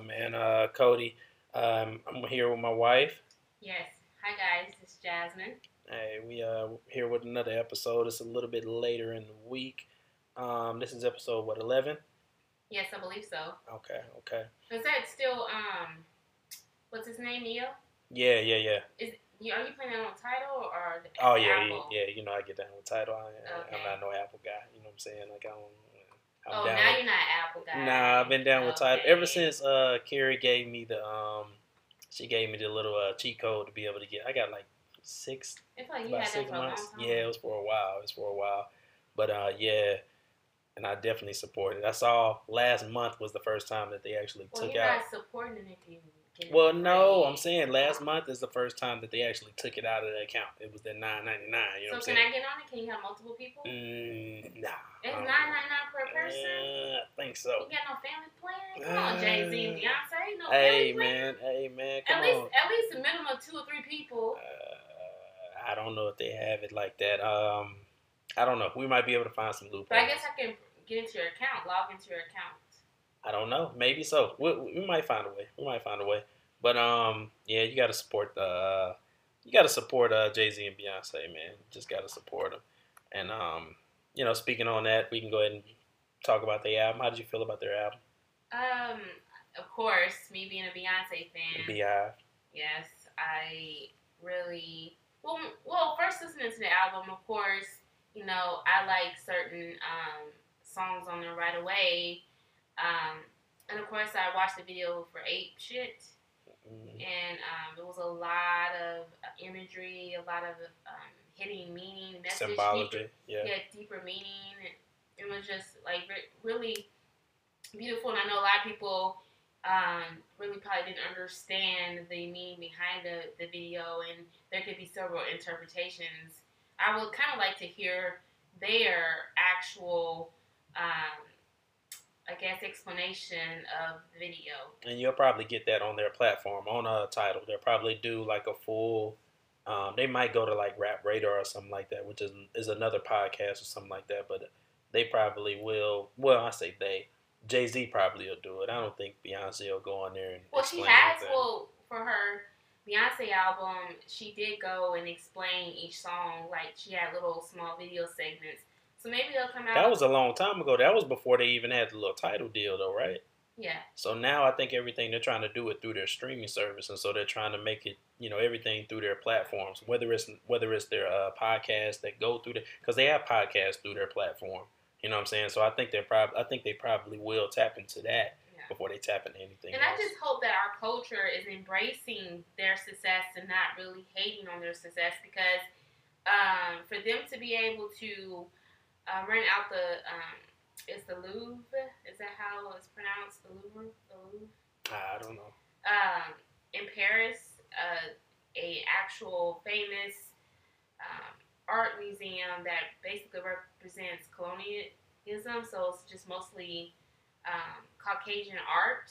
Hey, hey, it's your boy Bill, man. Uh, Cody. Um, I'm here with my wife. Yes. Hi guys, it's Jasmine. Hey, we uh here with another episode. It's a little bit later in the week. Um, this is episode what eleven? Yes, I believe so. Okay, okay. Is that still um, what's his name, Ne-Yo? Yeah, yeah, yeah. Is you are you playing that on Tidal or the Oh yeah, Apple? yeah, yeah. You know I get down with Tidal. I- Okay. I'm not no Apple guy. You know what I'm saying? Like I don't. I'm Oh, now with- you're not an Apple guy. Nah, I've been down with Okay. ever since uh Carrie gave me the um she gave me the little uh, cheat code to be able to get. I got like six like you about had six months. Yeah, it was for a while. It was for a while, but uh yeah, and I definitely support it. I saw last month was the first time that they actually Well, took you're out. not supporting it if you get it Well, no. I'm saying last month is the first time that they actually took it out of the account. It was the nine ninety nine. You know So can I'm I get on it? Can you have multiple people? Mm, nah. It's don't nine ninety nine per person. Uh, I think so. You got no family plan? Come on, Jay Z and Uh, Beyonce. No Hey family plan. man, hey man, At come least, on. at least a minimum of two or three people. Uh, I don't know if they have it like that. Um, I don't know. We might be able to find some loopholes. But I guess I can get into your account, log into your account. I don't know. Maybe so. We, we might find a way. We might find a way. But um, yeah, you got to support the. Uh, you got to support uh, Jay Z and Beyonce, man. You just got to support them. And um, you know, speaking on that, we can go ahead and talk about the album. How did you feel about their album, Um, of course, me being a Beyonce fan. Beyhive? Yes, I really well. Well, first listening to the album, of course, you know I like certain um, songs on there right away, um, and of course I watched the video for Ape Shit, Mm, and um, it was a lot of uh, imagery, a lot of um, hidden meaning, message, Symbology. deeper, Yeah. yeah, deeper meaning. It was just like re- really beautiful, and I know a lot of people um, really probably didn't understand the meaning behind the, the video, and there could be several interpretations. I would kind of like to hear their actual, um, I guess, explanation of the video. and you'll probably get that on their platform on a Tidal. They'll probably do like a full. Um, they might go to like Rap Radar or something like that, which is is another podcast or something like that. But they probably will. Well, I say they. Jay Z probably will do it. I don't think Beyonce will go on there and. Well, she has. Well, for her Beyonce album, she did go and explain each song. Like she had little small video segments. So maybe they'll come out. That was a long time ago. That was before they even had the little Tidal deal, though, right? yeah. So now I think everything they're trying to do it through their streaming service, and so they're trying to make it, you know, everything through their platforms. Whether it's whether it's their uh, podcasts that go through the, because they have podcasts through their platform. You know what I'm saying? So I think they're probably, I think they probably will tap into that Yeah. before they tap into anything. And I just hope that our culture is embracing their success and not really hating on their success because um, for them to be able to uh, rent out the um, is the Louvre is that how it's pronounced the Louvre the Louvre I don't know. um, in Paris, uh, a actual famous um, art museum that basically represents colonialism. So it's just mostly um, Caucasian art.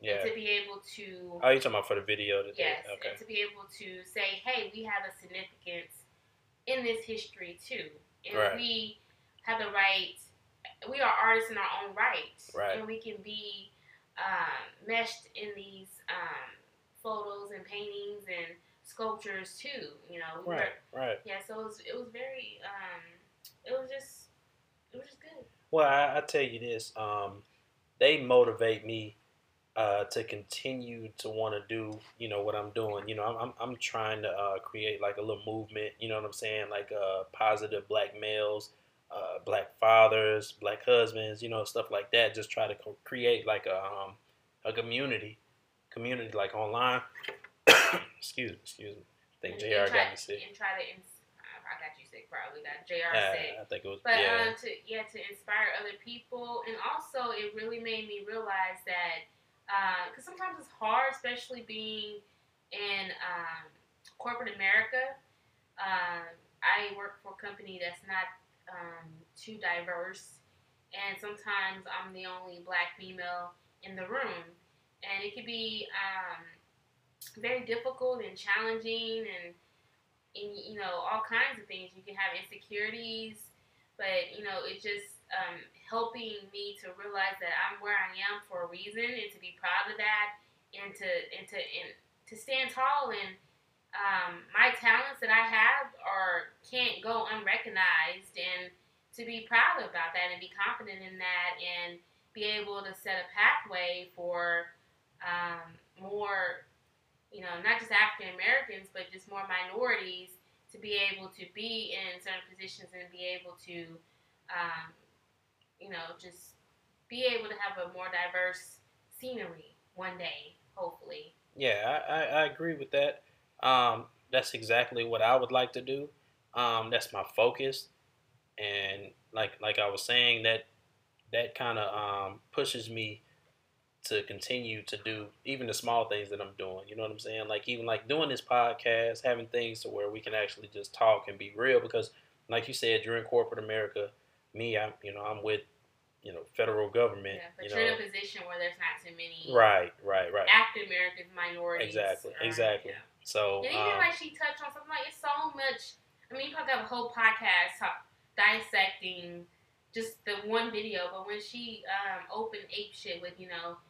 Yeah. To be able to Oh, you talking about for the video? They- yes, Okay. and to be able to say, hey, we have a significance in this history too, and Right. we have the right. We are artists in our own right, Right. and we can be um, meshed in these um, photos and paintings and sculptures too. You know, we Right. were- Right. yeah. So it was, it was very. Um, it was just. It was just good. Well, I, I tell you this, um, they motivate me uh, to continue to want to do, you know, what I'm doing. You know, I'm, I'm, I'm trying to uh, create like a little movement. You know what I'm saying? Like uh, positive black males, uh, black fathers, black husbands. You know, stuff like that. Just try to co- create like a um, a community, community like online. excuse me, excuse me. I think Jr. try, got me sick. And try to. Ins- I got you sick. Probably got Jr. Yeah, sick. I think it was. But yeah. um, to yeah, to inspire other people, and also it really made me realize that because sometimes it's hard, especially being in um, corporate America. Um, I work for a company that's not um, too diverse, and sometimes I'm the only black female in the room, and it could be um, very difficult and challenging, and and you know all kinds of things. You can have insecurities but you know it just um, helping me to realize that I'm where I am for a reason and to be proud of that and to and to and to stand tall and um, my talents that I have are can't go unrecognized and to be proud about that and be confident in that and be able to set a pathway for um, more you know not just African Americans but just more minorities to be able to be in certain positions and be able to um, you know just be able to have a more diverse scenery one day hopefully. Yeah I, I, I agree with that um, that's exactly what I would like to do. Um, that's my focus, and like like I was saying, that that kind of um, pushes me to continue to do even the small things that I'm doing. You know what I'm saying? Like even like doing this podcast, having things to where we can actually just talk and be real. Because like you said, during corporate America, me, I'm you know I'm with you know federal government. Yeah, but you you're know, in a position where there's not too many right, right, right. African Americans, minorities. Exactly, or- exactly. So And even um, like she touched on something like it's so much. I mean, you probably have a whole podcast talk, dissecting just the one video, but when she um, opened ape shit with you know,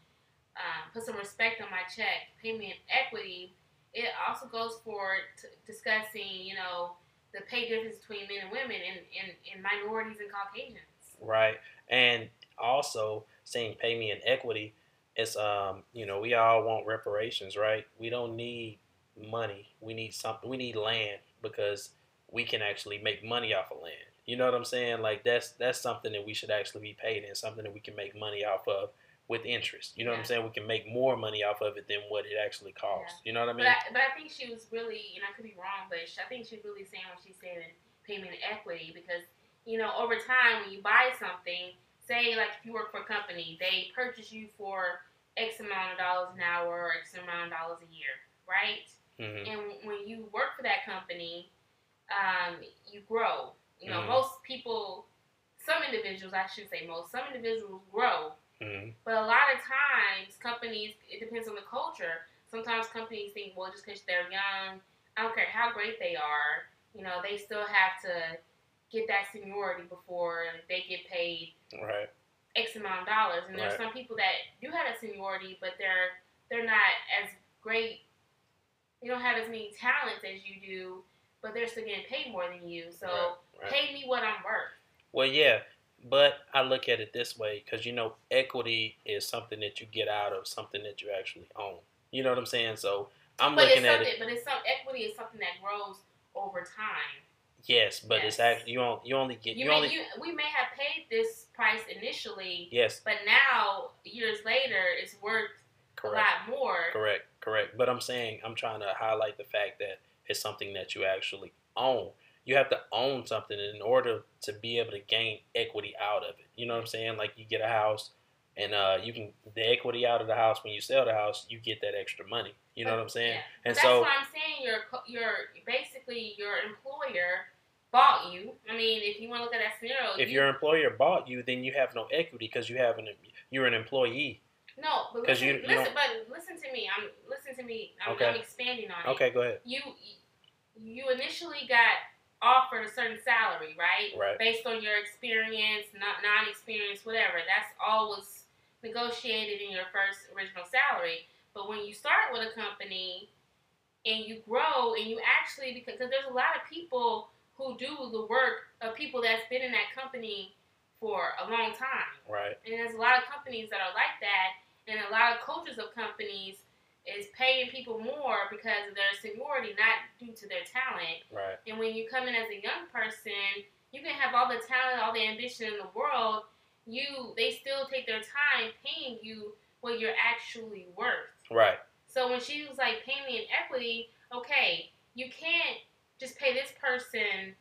um, put some respect on my check, pay me in equity. It also goes for t- discussing you know the pay difference between men and women and, and, and minorities and Caucasians. right, and also saying pay me in equity. It's um you know we all want reparations, right? We don't need money. We need something. We need land because we can actually make money off of land. You know what I'm saying? Like that's that's something that we should actually be paid in, something that we can make money off of with interest. You know what I'm saying? We can make more money off of it than what it actually costs. You know what I mean? But I, but I think she was really, and I could be wrong, but I think she's really saying what she's saying in payment equity because, you know, over time when you buy something, say like if you work for a company, they purchase you for X amount of dollars an hour or X amount of dollars a year, right? Hmm And when you work for that company, um, you grow. You know, Mhm. most people, some individuals, I should say most, some individuals grow hmm but a lot of times, companies, it depends on the culture. Sometimes companies think, well, just because they're young, I don't care how great they are, you know, they still have to get that seniority before they get paid Right. X amount of dollars. And there's Right. some people that do have a seniority, but they're they're not as great. They don't have as many talents as you do, but they're still getting paid more than you. So Right, right. pay me what I'm worth. Well, yeah, but I look at it this way because you know, equity is something that you get out of something that you actually own. You know what I'm saying? So I'm but it's looking at it. But it's some equity is something that grows over time. Yes, but it's actually you only you only get You, you, may, only you we may have paid this price initially, yes, but now years later it's worth correct, a lot more. correct, correct. But I'm saying I'm trying to highlight the fact that it's something that you actually own. You have to own something in order to be able to gain equity out of it. You know what I'm saying? Like you get a house, and uh, you can the equity out of the house when you sell the house, you get that extra money. You know what I'm saying? Yeah. And But so that's what I'm saying. Your your basically your employer bought you. I mean, if you want to look at that scenario, if you, your employer bought you, then you have no equity because you have an you're an employee. No, but listen, you- you listen, don't- but listen to me. I'm listen to me. I'm, Okay. I'm expanding on it. Okay, go ahead. You you initially got offered a certain salary, right? Right. based on your experience, not non-experience, whatever. That's all was negotiated in your first original salary. But when you start with a company and you grow and you actually because cause there's a lot of people who do the work of people that's been in that company for a long time. Right. And there's a lot of companies that are like that and a lot of cultures of companies is paying people more because of their seniority, not due to their talent. Right. And when you come in as a young person, you can have all the talent, all the ambition in the world. You, they still take their time paying you what you're actually worth. Right. So when she was like, "Pay me in equity," okay, you can't just pay this person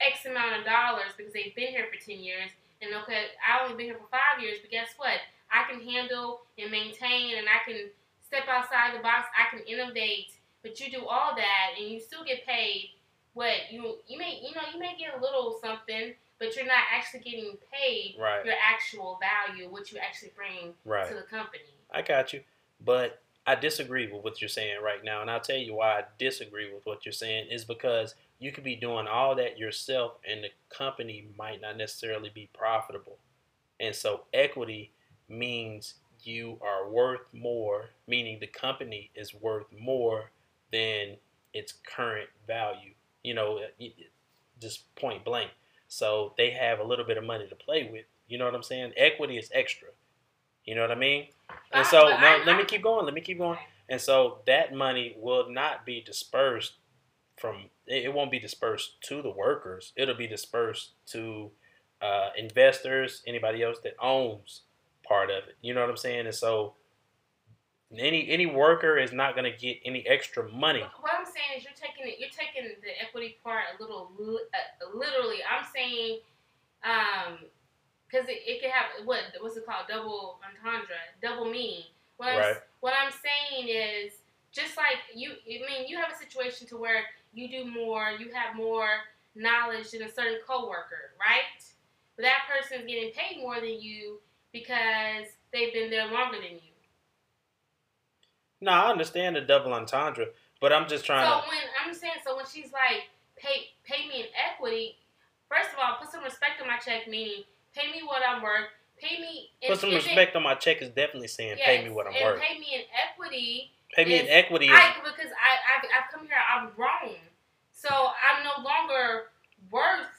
X amount of dollars because they've been here for ten years, and okay, I only been here for five years, but guess what? I can handle and maintain, and I can step outside the box. I can innovate, but you do all that, and you still get paid what you you may you know you may get a little something, but you're not actually getting paid Right. your actual value, what you actually bring Right. to the company. I got you. But I disagree with what you're saying right now. And I'll tell you why I disagree with what you're saying is because you could be doing all that yourself and the company might not necessarily be profitable. And so equity means you are worth more, meaning the company is worth more than its current value. You know, just point blank. So they have a little bit of money to play with. You know what I'm saying? Equity is extra. You know what I mean? And so now, let me keep going. Let me keep going. And so that money will not be dispersed from. It won't be dispersed to the workers. It'll be dispersed to uh, investors, anybody else that owns part of it. You know what I'm saying? And so any any worker is not going to get any extra money. What I'm saying is you're taking it. You're taking the equity part a little uh, literally. I'm saying, um, because it, it can have what what's it called? Double entendre, double meaning. What I'm, right. what I'm saying is just like you. I mean, you have a situation to where you do more, you have more knowledge than a certain coworker, right? But that person's getting paid more than you because they've been there longer than you. No, I understand the double entendre, but I'm just trying so to. When I'm saying, so when she's like, pay pay me in equity, first of all, put some respect on my check, meaning pay me what I'm worth. Pay me. In, put some respect it, on my check is definitely saying yes, pay me what I'm and worth. Pay me in equity. Pay me in equity. I, because I I've, I've come here, I'm grown, so I'm no longer worth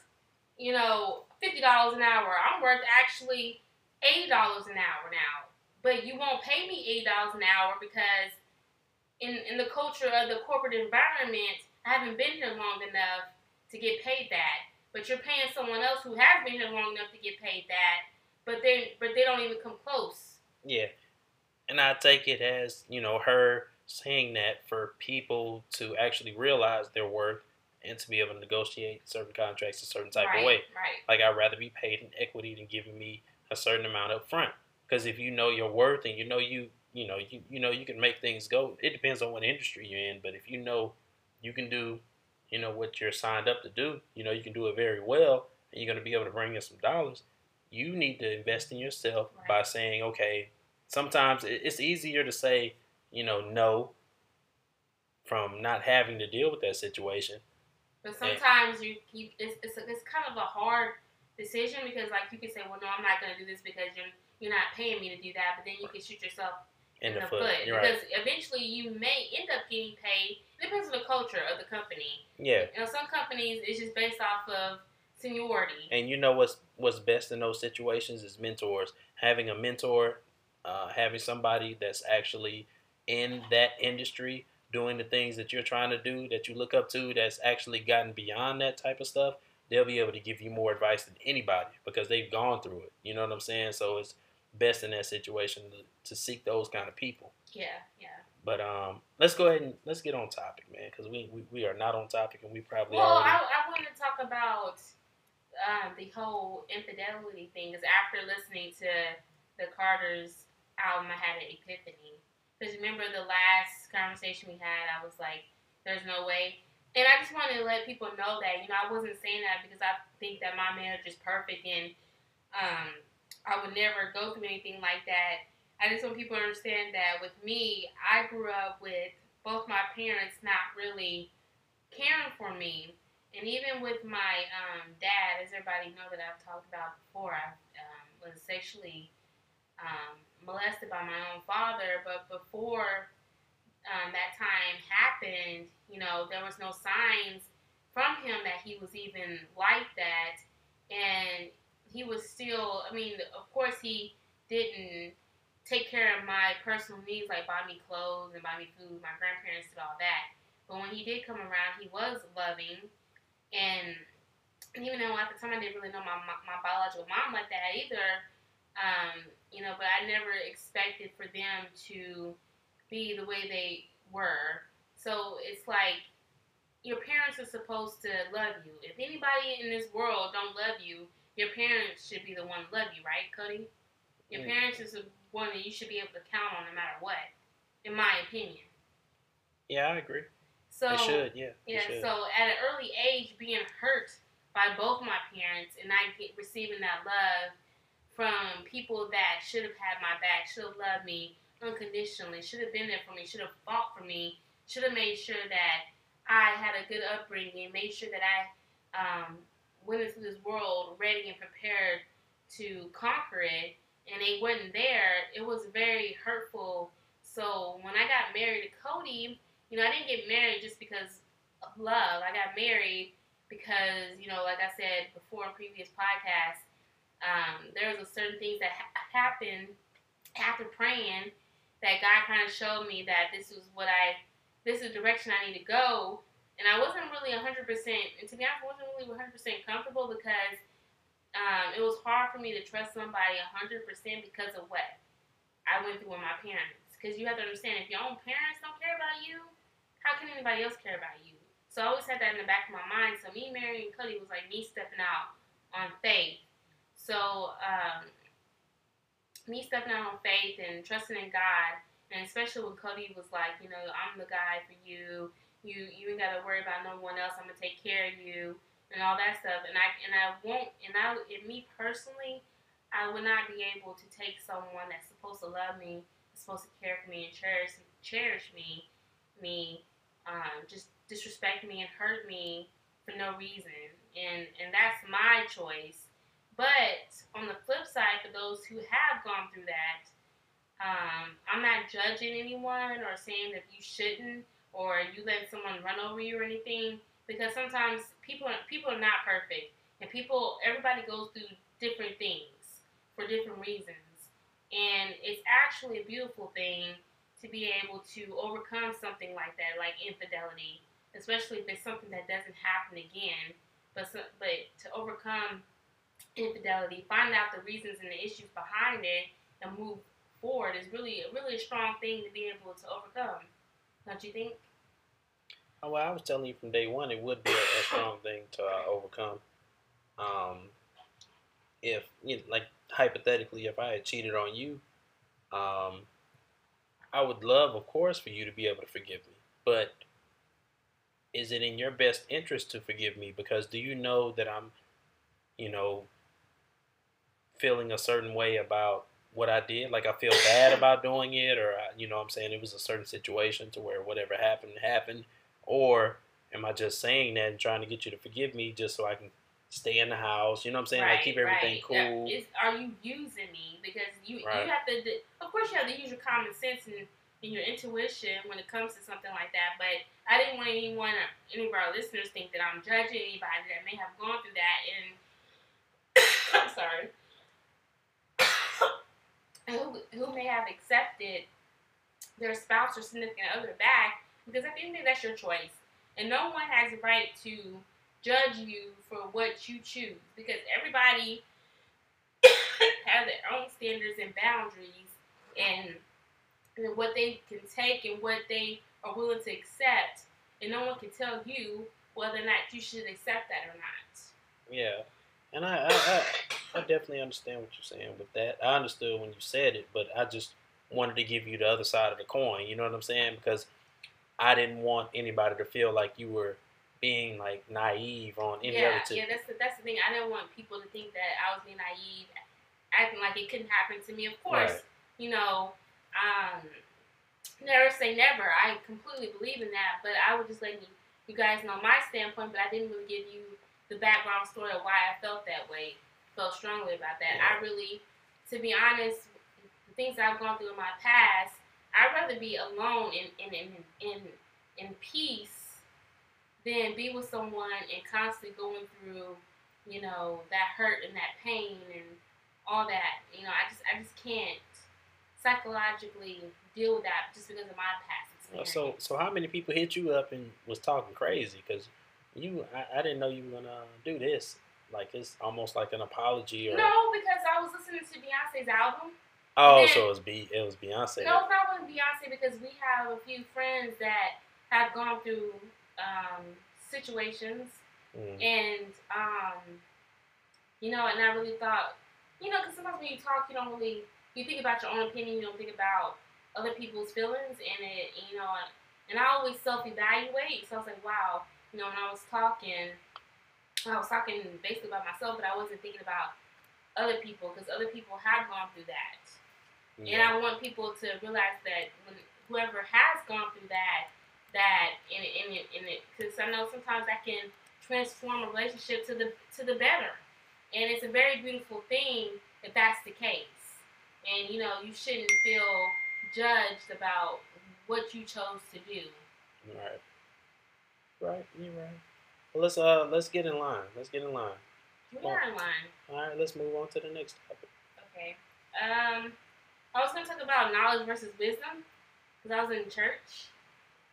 you know fifty dollars an hour. I'm worth actually eighty dollars an hour now but you won't pay me eight dollars an hour because in in the culture of the corporate environment, I haven't been here long enough to get paid that. But you're paying someone else who has been here long enough to get paid that, but they but they don't even come close. Yeah, and I take it as you know her saying that for people to actually realize their worth and to be able to negotiate certain contracts a certain type right, of way. Right. Like I'd rather be paid in equity than giving me a certain amount up front. Because if you know your worth and you know you you know you you know you can make things go. It depends on what industry you're in, but if you know you can do you know what you're signed up to do, you know you can do it very well, and you're going to be able to bring in some dollars. You need to invest in yourself right. by saying, okay. Sometimes it's easier to say, you know, no, from not having to deal with that situation. But sometimes and, you, you it's, it's, it's kind of a hard decision because like you can say, well, no, I'm not going to do this because you're you're not paying me to do that, but then you can shoot yourself in, in the, the, foot, foot. because right. eventually you may end up getting paid. It depends on the culture of the company. Yeah, you know, some companies it's just based off of seniority. And you know what's what's best in those situations is mentors. Having a mentor, uh, having somebody that's actually in that industry doing the things that you're trying to do that you look up to that's actually gotten beyond that type of stuff they'll be able to give you more advice than anybody because they've gone through it you know what i'm saying so it's best in that situation to, to seek those kind of people. Yeah, yeah. But um, let's go ahead and let's get on topic, man, because we, we, we are not on topic, and we probably well, already... I, I want to talk about um, the whole infidelity thing. Because after listening to the Carter's album, I had an epiphany. Because remember the last conversation we had, I was like, "There's no way." And I just wanted to let people know that you know I wasn't saying that because I think that my marriage is perfect and um, I would never go through anything like that. I just want people to understand that with me, I grew up with both my parents not really caring for me. And even with my um, dad, as everybody know that I've talked about before, I um, was sexually um, molested by my own father. But before um, that time happened, you know, there was no signs from him that he was even like that. And he was still. I mean, of course, he didn't take care of my personal needs, like buy me clothes and buy me food. My grandparents did all that. But when he did come around, he was loving, and even though at the time I didn't really know my my, my biological mom like that either, um, you know, but I never expected for them to be the way they were. So it's like your parents are supposed to love you. If anybody in this world don't love you, your parents should be the one to love you, right, Cody? Your mm. parents is the one that you should be able to count on no matter what, in my opinion. Yeah, I agree. So they should, yeah. Yeah. Should. So at an early age, being hurt by both my parents and not get receiving that love from people that should have had my back, should have loved me unconditionally, should have been there for me, should have fought for me, should have made sure that I had a good upbringing, made sure that I um, went into this world ready and prepared to conquer it, and they wasn't there. It was very hurtful. So when I got married to Cody, you know, I didn't get married just because of love. I got married because, you know, like I said before in previous podcasts, um, there was a certain things that ha- happened after praying that God kind of showed me that this was what I, this is the direction I need to go. And I wasn't really 100%, and to be honest, I wasn't really 100% comfortable because um, it was hard for me to trust somebody 100% because of what I went through with my parents. Because you have to understand, if your own parents don't care about you, how can anybody else care about you? So I always had that in the back of my mind. So me marrying Cody was like me stepping out on faith. So um, me stepping out on faith and trusting in God, and especially when Cody was like, you know, I'm the guy for you. You you ain't gotta worry about no one else. I'm gonna take care of you and all that stuff. And I and I won't. And I and me personally, I would not be able to take someone that's supposed to love me, supposed to care for me and cherish cherish me, me um, just disrespect me and hurt me for no reason. And and that's my choice. But on the flip side, for those who have gone through that, um, I'm not judging anyone or saying that you shouldn't or you let someone run over you or anything because sometimes people people are not perfect and people everybody goes through different things for different reasons and it's actually a beautiful thing to be able to overcome something like that like infidelity especially if it's something that doesn't happen again. But but to overcome infidelity, find out the reasons and the issues behind it, and move forward is really a really a strong thing to be able to overcome. Don't you think? Oh, well, I was telling you from day one, it would be a, a strong thing to uh, overcome. Um, if you know, like hypothetically, if I had cheated on you, um, I would love, of course, for you to be able to forgive me. But is it in your best interest to forgive me? Because do you know that I'm, you know, feeling a certain way about what I did? Like I feel bad about doing it, or you know, I'm saying it was a certain situation to where whatever happened happened, or am I just saying that and trying to get you to forgive me just so I can stay in the house? You know what I'm saying? Right, like keep everything right. cool. Is, are you using me? Because you Right. you have to. Of course, you have to use your common sense and, and your intuition when it comes to something like that. But I didn't want anyone, any of our listeners, think that I'm judging anybody that may have gone through that. And I'm sorry, who who may have accepted their spouse or significant other back because at the end of the day, that's your choice, and no one has the right to judge you for what you choose because everybody has their own standards and boundaries and, and what they can take and what they are willing to accept, and no one can tell you whether or not you should accept that or not. Yeah, and I, I, I, I definitely understand what you're saying with that. I understood when you said it, but I just wanted to give you the other side of the coin. You know what I'm saying? Because I didn't want anybody to feel like you were being like naive on any yeah, other tip. yeah, that's the, that's the thing. I didn't want people to think that I was being naive, acting like it couldn't happen to me. Of course, Right. you know, um, never say never. I completely believe in that, but I would just let you, you guys know my standpoint. But I didn't really give you the background story of why I felt that way, felt strongly about that. I really, to be honest, the things I've gone through in my past, I'd rather be alone in in in in, in peace than be with someone and constantly going through, you know, that hurt and that pain and all that. You know, I just I just can't psychologically deal with that just because of my past experience. so, so how many people hit you up and was talking crazy? Because you, I, I didn't know you were gonna do this. Like it's almost like an apology, or no, because I was listening to Beyonce's album. oh, then- so it was B, it was Beyonce. No, it's not with Beyonce because we have a few friends that have gone through um, situations Mm. and um, you know, and I really thought, you know, because sometimes when you talk, you don't really you think about your own opinion, you don't think about other people's feelings, and it, you know, and I always self-evaluate. So I was like, wow, you know, when I was talking, I was talking basically about myself, but I wasn't thinking about other people because other people have gone through that. And I want people to realize that when whoever has gone through that, that in in in it, because I know sometimes that can transform a relationship to the to the better. and it's a very beautiful thing if that's the case. And you know, you shouldn't feel judged about what you chose to do. Right. Right. You're right. Well, let's uh let's get in line. Let's get in line. We are in line. All right. Let's move on to the next topic. Okay. Um, I was gonna talk about knowledge versus wisdom because I was in church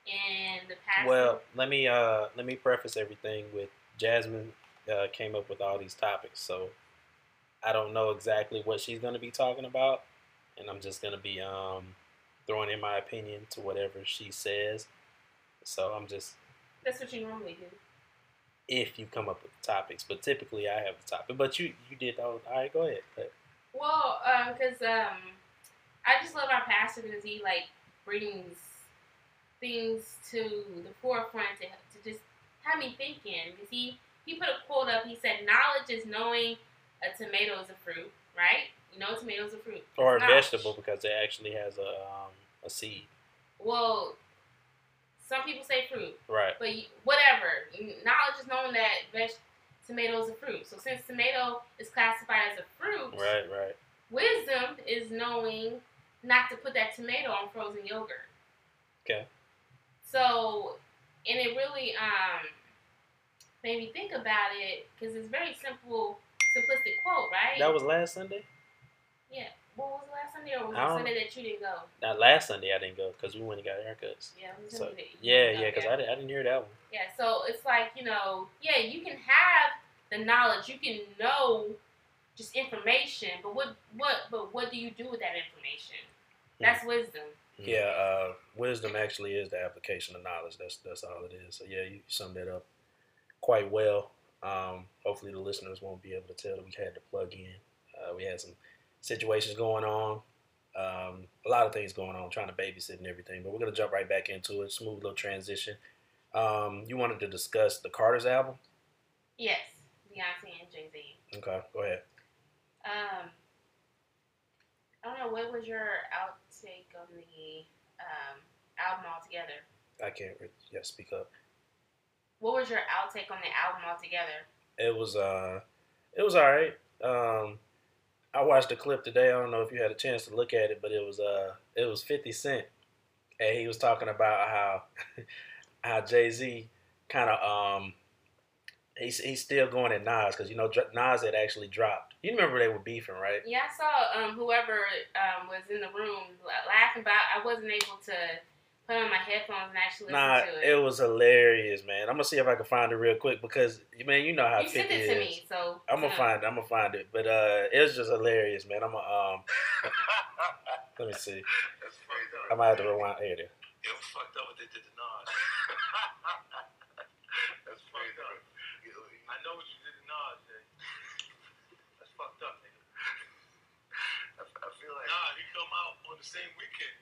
and the pastor. Well, let me uh let me preface everything with Jasmine uh, came up with all these topics, so I don't know exactly what she's gonna be talking about, and I'm just gonna be um throwing in my opinion to whatever she says. So I'm just that's what you normally do. if you come up with topics, but typically I have the topic. But you you did all. All right, go ahead. Well, um, because um, I just love our pastor because he like brings things to the forefront to, to just have me thinking. Because he he put a quote up. He said, "Knowledge is knowing a tomato is a fruit, right? You know, tomatoes a fruit or a knowledge. vegetable because it actually has a um a seed. Well, some people say fruit, Right. but you, whatever. Knowledge is knowing that veg- tomato is a fruit. So since tomato is classified as a fruit, Right. Right. Wisdom is knowing not to put that tomato on frozen yogurt. Okay. So, and it really um made me think about it because it's very simple, simplistic quote, right? That was last Sunday. yeah. What was the last Sunday, or was I it Sunday that you didn't go? Not last Sunday. I didn't go because we went and got haircuts. Yeah, So Sunday that you yeah, yeah, because I, didn't, I didn't hear that one. Yeah, so it's like, you know, yeah, you can have the knowledge, you can know just information, but what what but what do you do with that information? That's wisdom. Yeah, uh, wisdom actually is the application of knowledge. That's that's all it is. So yeah, you summed that up quite well. Um, hopefully the listeners won't be able to tell that we had to plug in. Uh, we had some situations going on, um, a lot of things going on, trying to babysit and everything. But we're gonna jump right back into it. Smooth little transition. Um, you wanted to discuss the Carter's album? Yes, Beyonce and Jay Z. Okay, go ahead. Um, I don't know, what was your outtake on the um, album altogether? I can't. Re- yeah, speak up. What was your outtake on the album altogether? It was uh, it was all right. Um, I watched the clip today. I don't know if you had a chance to look at it, but it was uh, it was Fifty Cent, and he was talking about how how Jay Z kind of um, he's he's still going at Nas because you know Nas had actually dropped. You remember they were beefing, right? Yeah, I saw um, whoever um, was in the room laughing about. I wasn't able to put on my headphones and actually listen Nah, to it it. was hilarious, man. I'm gonna see if I can find it real quick because man, you know how you 50 sent it is. to me, so I'm gonna uh, find. It, I'm gonna find it, but uh, it was just hilarious, man. I'm gonna um, let me see. That's fucked up. I might have to rewind. Here. It was fucked up what they did to Nas. That's fucked up. I know what you did to Nas, Jay. That's fucked up, nigga. I, I feel like nah, he come out on the same weekend.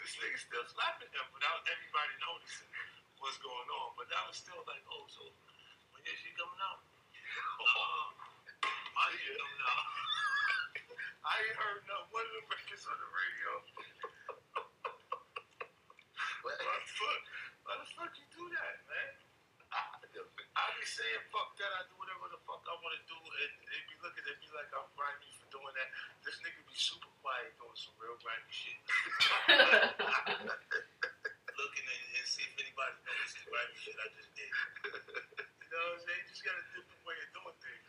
This nigga still slapping them without everybody noticing what's going on. But that was still like, oh, so when is she coming out? Uh, my shit coming out. I ain't heard no one of the records on the radio. Why the fuck? Why the fuck you do that, man? I, I be saying fuck that. I do whatever the fuck I want to do, and they be looking at me like I'm grimy for doing that. This nigga be super quiet doing some real grimy shit. looking and, and see if anybody notices the grimy shit I just did. you know what I'm saying? You just got a different way of doing things.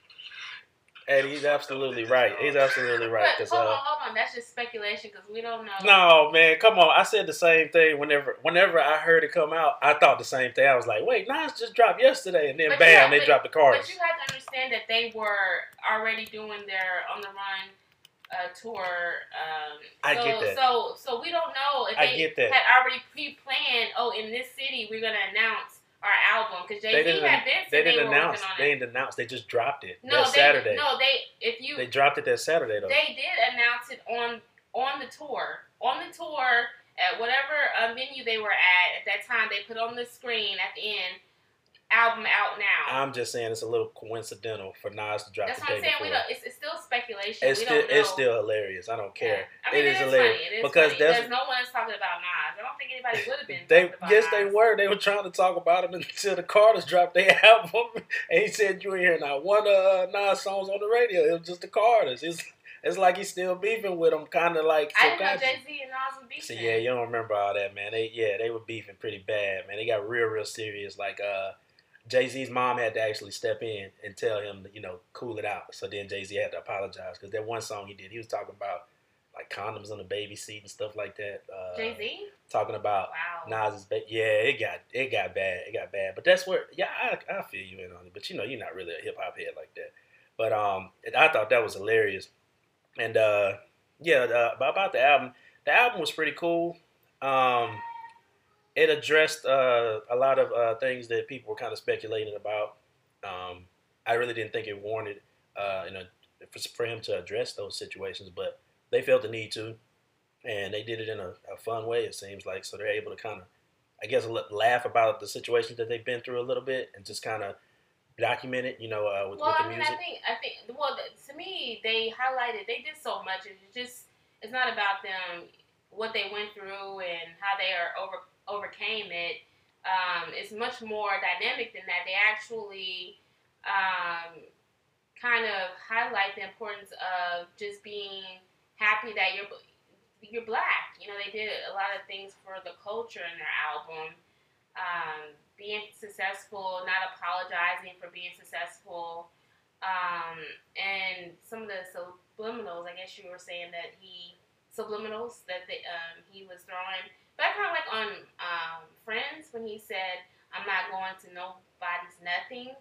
And he's absolutely right. He's absolutely right. But 'cause, hold uh, on, hold on. That's just speculation because we don't know. no, man, come on. I said the same thing whenever whenever I heard it come out. I thought the same thing. I was like, wait, Nas just dropped yesterday, and then But bam, yeah, they but- dropped the Carters. But you have to understand that they were already doing their on the run uh, tour. Um, I so, get that. So, so we don't know if I they get that. had already pre-planned. Oh, in this city, we're gonna announce our album because Jay They Z didn't. had been They they, didn't announce. They didn't announce. They just dropped it No, that they Saturday. no, they if you They dropped it that Saturday though. they did announce it on on the tour. On the tour at whatever uh, venue they were at at that time, they put on the screen at the end album out now. I'm just saying it's a little coincidental for Nas to drop That's the what I'm saying. before. We don't. It's, it's still speculation. it's we still don't know. it's still hilarious. I don't care. Yeah. I mean, It it is is hilarious. funny. It is Because funny. that's- no one is talking about Nas. I don't think anybody would have been. They yes Nas. they were. They were trying to talk about him until the Carters dropped their album, and he said you ain't hear not one uh Nas songs on the radio. It was just the Carters. It's it's like he's still beefing with them, kind of like. I didn't know. Jay Z and Nas was beefing. So yeah, you don't remember all that, man. They yeah, they were beefing pretty bad, man. They got real, real serious. Like uh, Jay Z's mom had to actually step in and tell him, to, you know, cool it out. So then Jay Z had to apologize because that one song he did, he was talking about like condoms on the baby seat and stuff like that. Uh, Jay Z. talking about Wow. Nas's yeah, it got it got bad, it got bad. But that's where yeah, I, I feel you in on it. But you know, you're not really a hip hop head like that. But um, I thought that was hilarious. And uh, yeah, uh, about about the album, the album was pretty cool. Um, it addressed uh, a lot of uh, things that people were kind of speculating about. Um, I really didn't think it warranted uh, you know for, for him to address those situations, but they felt the need to, and they did it in a, a fun way. It seems like so they're able to kind of, I guess, laugh about the situations that they've been through a little bit and just kind of document it. You know, uh, with, Well, with the I mean, music. I think, I think, well, to me, they highlighted, they did so much. It's just, it's not about them, what they went through and how they are over overcame it. Um, it's much more dynamic than that. They actually um, kind of highlight the importance of just being happy that you're you're black. You know, they did a lot of things for the culture in their album. Um, being successful, not apologizing for being successful, um, and some of the subliminals. I guess you were saying that he subliminals that they, um, he was throwing. But I kind of like on um, Friends when he said, "I'm not going to nobody's nothing."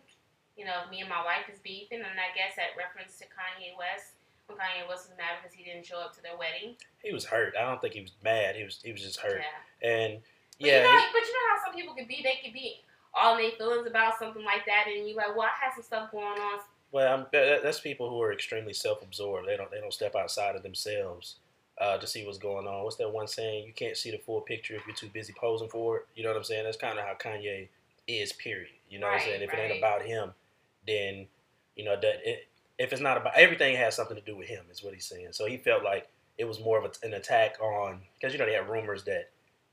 You know, if me and my wife is beefing, and I guess that reference to Kanye West when Kanye West was mad because he didn't show up to their wedding. He was hurt. I don't think he was mad. He was he was just hurt. Yeah. And But yeah, you know, but you know how some people could be. They could be all in their feelings about something like that, and you're like, well, I had some stuff going on. Well, I'm, that's people who are extremely self-absorbed. They don't they don't step outside of themselves uh, to see what's going on. What's that one saying? You can't see the full picture if you're too busy posing for it. You know what I'm saying? That's kind of how Kanye is. Period. You know what I'm saying? If it ain't about him, then you know that it, if it's not about everything has something to do with him. Is what he's saying. So he felt like it was more of a, an attack on because you know they have rumors that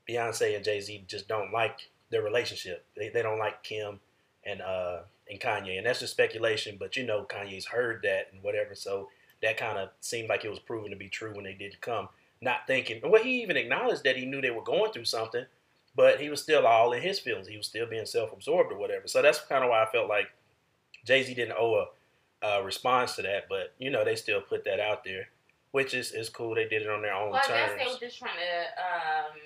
Beyonce and Jay Z just don't like their relationship. They, they don't like Kim and uh and Kanye, and that's just speculation. But you know, Kanye's heard that and whatever, so that kind of seemed like it was proven to be true when they did come. Not thinking, well, he even acknowledged that he knew they were going through something, but he was still all in his feelings. He was still being self-absorbed or whatever. So that's kind of why I felt like Jay Z didn't owe a, response to that, but you know, they still put that out there, which is is cool. They did it on their own Well, I terms. guess they were just trying to um,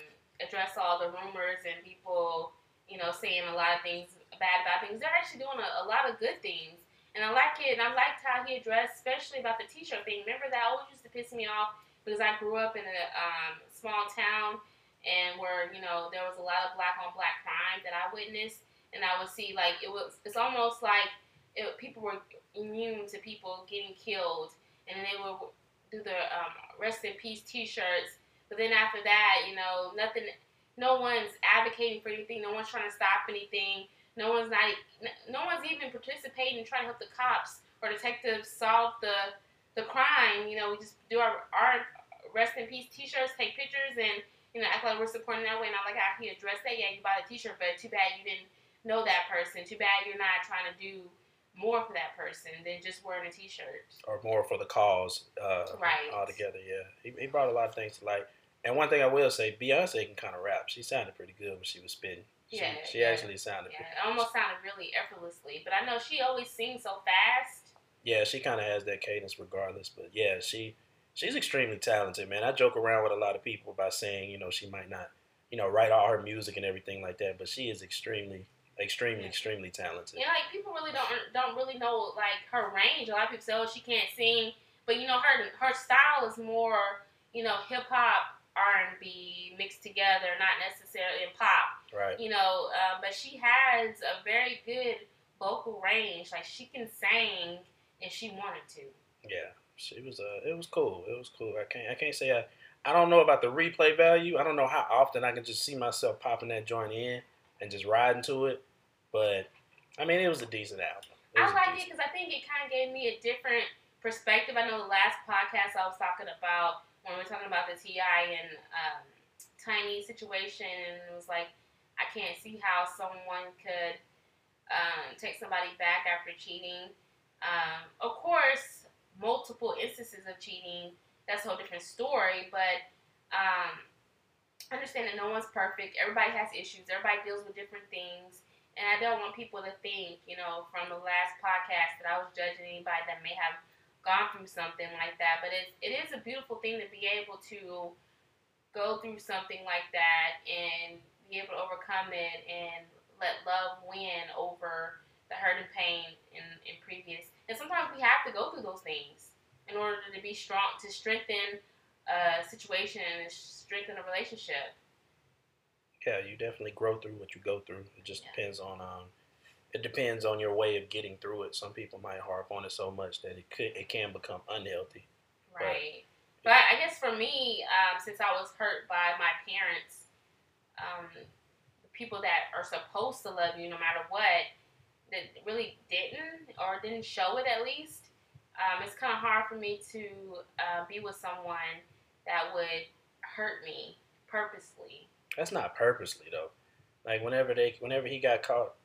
address all the rumors and people, you know, saying a lot of things bad about things. They're actually doing a, a lot of good things. And I like it. And I liked how he addressed, especially about the t-shirt thing. Remember that always used to piss me off because I grew up in a um, small town and where, you know, there was a lot of black on black crime that I witnessed. And I would see, like, it was, it's almost like it, people were immune to people getting killed. And they would do the um, rest in peace t-shirts. But then after that, you know, nothing, no one's advocating for anything. No one's trying to stop anything. No one's not, no one's even participating in trying to help the cops or detectives solve the the crime. You know, we just do our, our rest in peace t-shirts, take pictures, and you know, act like we're supporting that way. And I like how he addressed that. Yeah, you bought a t-shirt, but too bad you didn't know that person. Too bad you're not trying to do more for that person than just wearing a t-shirt. or more for the cause uh, Right. altogether. Yeah, he, he brought a lot of things to light. And one thing I will say, Beyonce can kind of rap. She sounded pretty good when she was spitting. She, Yeah, she yeah. actually sounded. Yeah, it almost sounded really effortlessly. But I know she always sings so fast. Yeah, she kind of has that cadence regardless. But yeah, she she's extremely talented, man. I joke around with a lot of people by saying, you know, she might not, you know, write all her music and everything like that, but she is extremely, extremely, extremely talented. Know, like people really don't don't really know like her range. A lot of people say, "Oh, she can't sing," but you know, her her style is more, you know, hip hop, R and B mixed together, not necessarily in pop. Right. You know, uh, but she has a very good vocal range. Like she can sing if she wanted to. Yeah, she was. Uh, it was cool. It was cool. I can't. I can't say I. I don't know about the replay value. I don't know how often I can just see myself popping that joint in and just riding to it. But I mean, it was a decent album. I liked it because I think it kind of gave me a different perspective. I know the last podcast I was talking about when we were talking about the T.I. and um, Tiny situation, and it was like I can't see how someone could um, take somebody back after cheating. Um, of course, multiple instances of cheating. That's a whole different story, but um, understand that no one's perfect. Everybody has issues. Everybody deals with different things. And I don't want people to think, you know, from the last podcast that I was judging anybody that may have gone through something like that. But it, it is a beautiful thing to be able to go through something like that and be able to overcome it and let love win over the hurt and pain in, in previous. And sometimes we have to go through those things in order to be strong, to strengthen a situation and strengthen a relationship yeah, you definitely grow through what you go through. It just yeah. depends on um, it depends on your way of getting through it. Some people might harp on it so much that it could it can become unhealthy. Right. But, but I guess for me, um, since I was hurt by my parents, um, people that are supposed to love you no matter what, that really didn't or didn't show it at least. Um, it's kind of hard for me to uh, be with someone that would hurt me purposely. That's not purposely though. Like whenever they, whenever he got caught,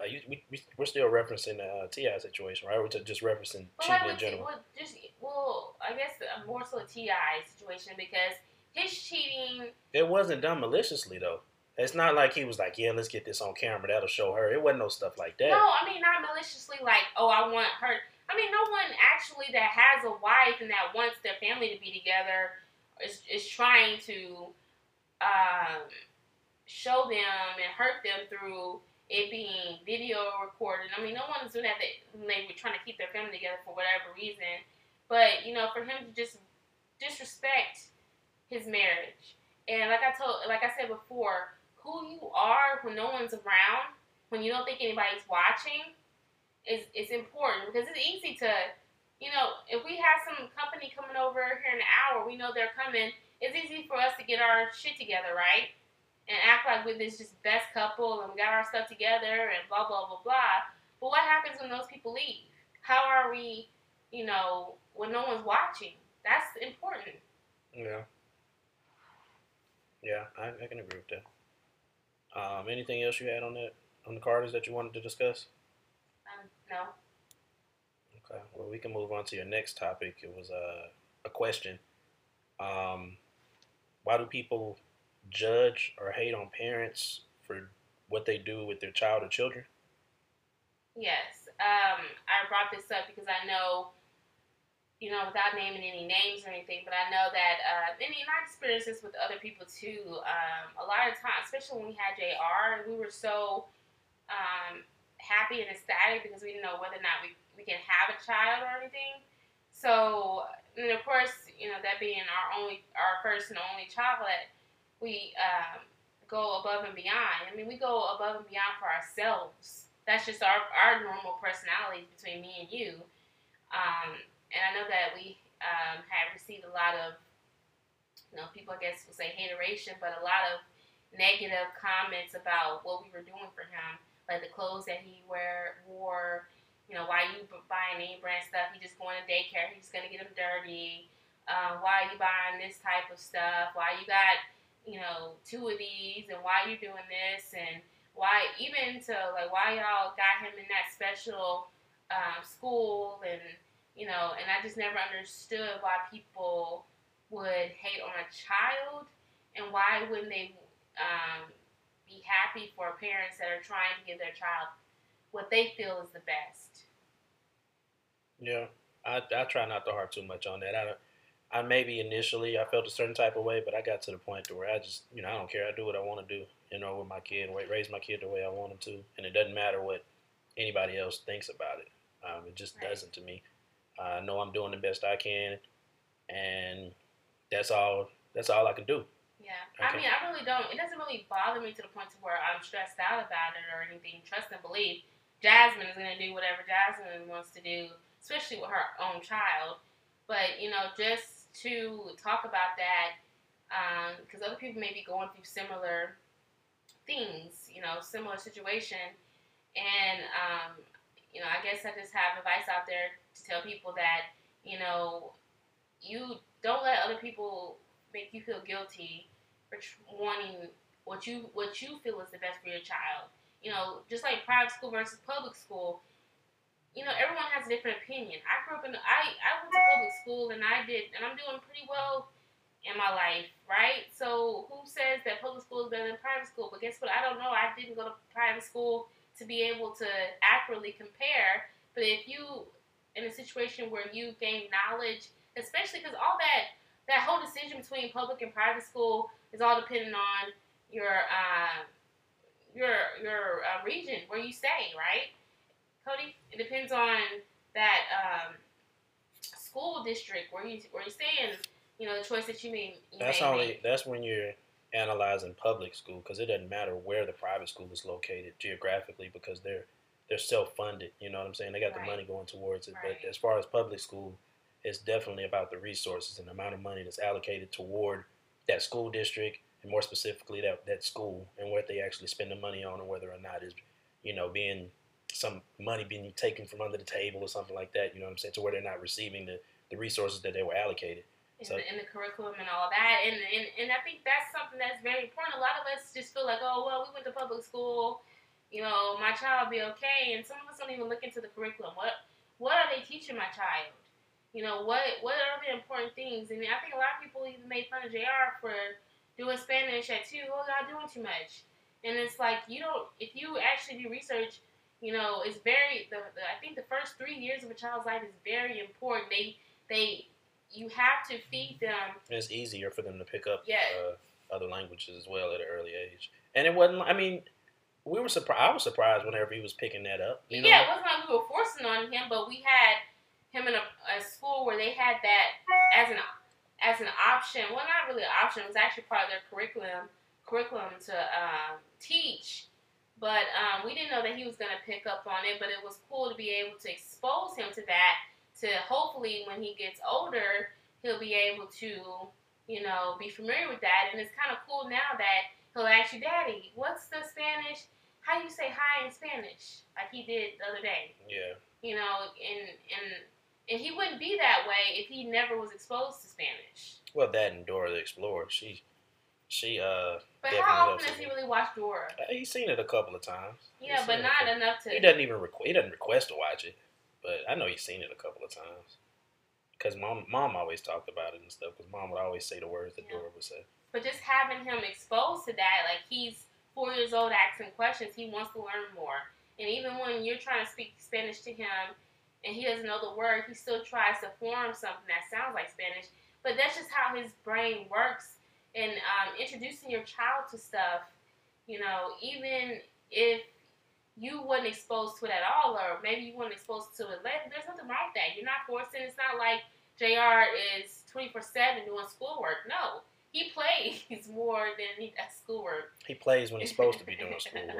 uh, you, we, we we're still referencing the uh, T.I. situation, right? We're just referencing cheating in general. Well, just well, I guess more so a T.I. situation because his cheating. It wasn't done maliciously though. It's not like he was like, yeah, let's get this on camera. That'll show her. It wasn't no stuff like that. No, I mean not maliciously. Like, oh, I want her. I mean, no one actually that has a wife and that wants their family to be together is is trying to um, show them and hurt them through it being video recorded. I mean, no one is doing that. They, they were trying to keep their family together for whatever reason. But you know, for him to just disrespect his marriage, and like I told, like I said before, who you are when no one's around, when you don't think anybody's watching, is is important because it's easy to, you know, if we have some company coming over here in an hour, we know they're coming it's easy for us to get our shit together, right? And act like we're this just best couple and we got our stuff together and blah blah blah blah. But what happens when those people leave? How are we, you know, when no one's watching? That's important. Yeah. Yeah, I, I can agree with that. Um, anything else you had on that on the Carters that you wanted to discuss? Um, no. Okay. Well, we can move on to your next topic. It was uh, a question. Um, why do people judge or hate on parents for what they do with their child or children? Yes, um, I brought this up because I know, you know, without naming any names or anything, but I know that, uh, and I experienced this with other people too. Um, a lot of times, especially when we had JR, we were so um, happy and ecstatic because we didn't know whether or not we, we can have a child or anything. So, and of course, you know, that being our only, our first and only child, that we um, go above and beyond. I mean, we go above and beyond for ourselves. That's just our, our normal personalities between me and you. Um, and I know that we um, have received a lot of, you know, people I guess would say hateration, but a lot of negative comments about what we were doing for him, like the clothes that he wear wore. You know, why you buying name brand stuff? He just going to daycare. He's gonna get him dirty uh, why are you buying this type of stuff? Why you got, you know, two of these, and why you doing this, and why even to like why y'all got him in that special um, school, and you know, and I just never understood why people would hate on a child, and why wouldn't they um, be happy for parents that are trying to give their child what they feel is the best. Yeah, I, I try not to harp too much on that. I I maybe initially I felt a certain type of way, but I got to the point to where I just, you know, I don't care. I do what I want to do, you know, with my kid, raise my kid the way I want him to, and it doesn't matter what anybody else thinks about it. Um, it just right. doesn't to me. I know I'm doing the best I can, and that's all. That's all I can do. Yeah, I, I mean, I really don't. It doesn't really bother me to the point to where I'm stressed out about it or anything. Trust and believe. Jasmine is gonna do whatever Jasmine wants to do, especially with her own child. But you know, just to talk about that because um, other people may be going through similar things, you know, similar situation. And um, you know, I guess I just have advice out there to tell people that you know, you don't let other people make you feel guilty for wanting what you what you feel is the best for your child. You know, just like private school versus public school, you know, everyone has a different opinion. I grew up in I I went to public school and I did and I'm doing pretty well in my life, right? So who says that public school is better than private school? But guess what? I don't know. I didn't go to private school to be able to accurately compare. But if you in a situation where you gain knowledge, especially because all that that whole decision between public and private school is all dependent on your uh, your your uh, region where you stay, right? Cody, it depends on that um, school district where you where you stay and you know the choice that you made. You that's only make. that's when you're analyzing public school because it doesn't matter where the private school is located geographically because they're they're self funded. You know what I'm saying? They got right. the money going towards it. Right. But as far as public school, it's definitely about the resources and the amount of money that's allocated toward that school district and more specifically that that school and what they actually spend the money on and whether or not is you know being some money being taken from under the table or something like that. You know what I'm saying? To where they're not receiving the, the resources that they were allocated. In, so, the, in the curriculum and all that, and, and and I think that's something that's very important. A lot of us just feel like, oh well, we went to public school, you know, my child will be okay, and some of us don't even look into the curriculum. What what are they teaching my child? You know, what what are the important things? And I think a lot of people even made fun of Jr. for doing Spanish at two. Oh, y'all doing too much. And it's like you don't. If you actually do research you know, it's very. The, the, I think the first three years of a child's life is very important. They they you have to feed them. It's easier for them to pick up yeah. uh, other languages as well at an early age. And it wasn't. I mean, we were surprised. I was surprised whenever he was picking that up. You know? Yeah, it wasn't like we were forcing on him, but we had him in a, a school where they had that as an as an option. Well, not really an option. It was actually part of their curriculum curriculum to um, teach but um, we didn't know that he was going to pick up on it. But it was cool to be able to expose him to that. To hopefully, when he gets older, he'll be able to, you know, be familiar with that. And it's kind of cool now that he'll ask you, Daddy, what's the Spanish? How do you say hi in Spanish? Like he did the other day. Yeah. You know, and and and he wouldn't be that way if he never was exposed to Spanish. Well, that and Dora the Explorer, she she uh. But how often does he really watch Dora? Uh, he's seen it a couple of times. Yeah, but not enough to. He doesn't even requ- he doesn't request to watch it, but I know he's seen it a couple of times. Cause mom, mom always talked about it and stuff. Cause mom would always say the words that yeah. Dora would say. But just having him exposed to that, like he's four years old asking questions, he wants to learn more. And even when you're trying to speak Spanish to him and he doesn't know the word, he still tries to form something that sounds like Spanish. But that's just how his brain works and um, introducing your child to stuff, you know, even if you wasn't exposed to it at all, or maybe you weren't exposed to it, there's nothing wrong with that. You're not forcing. It's not like Jr. is 24 seven doing schoolwork. No, he plays more than he does schoolwork. He plays when he's supposed to be doing schoolwork.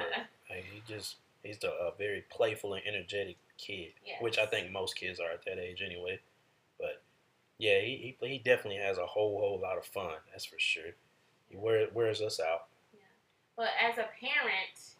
Like, he just he's a, a uh, very playful and energetic kid, yes. which I think most kids are at that age anyway. But yeah, he, he, he definitely has a whole whole lot of fun. That's for sure. He wear, wears us out. Yeah, but as a parent,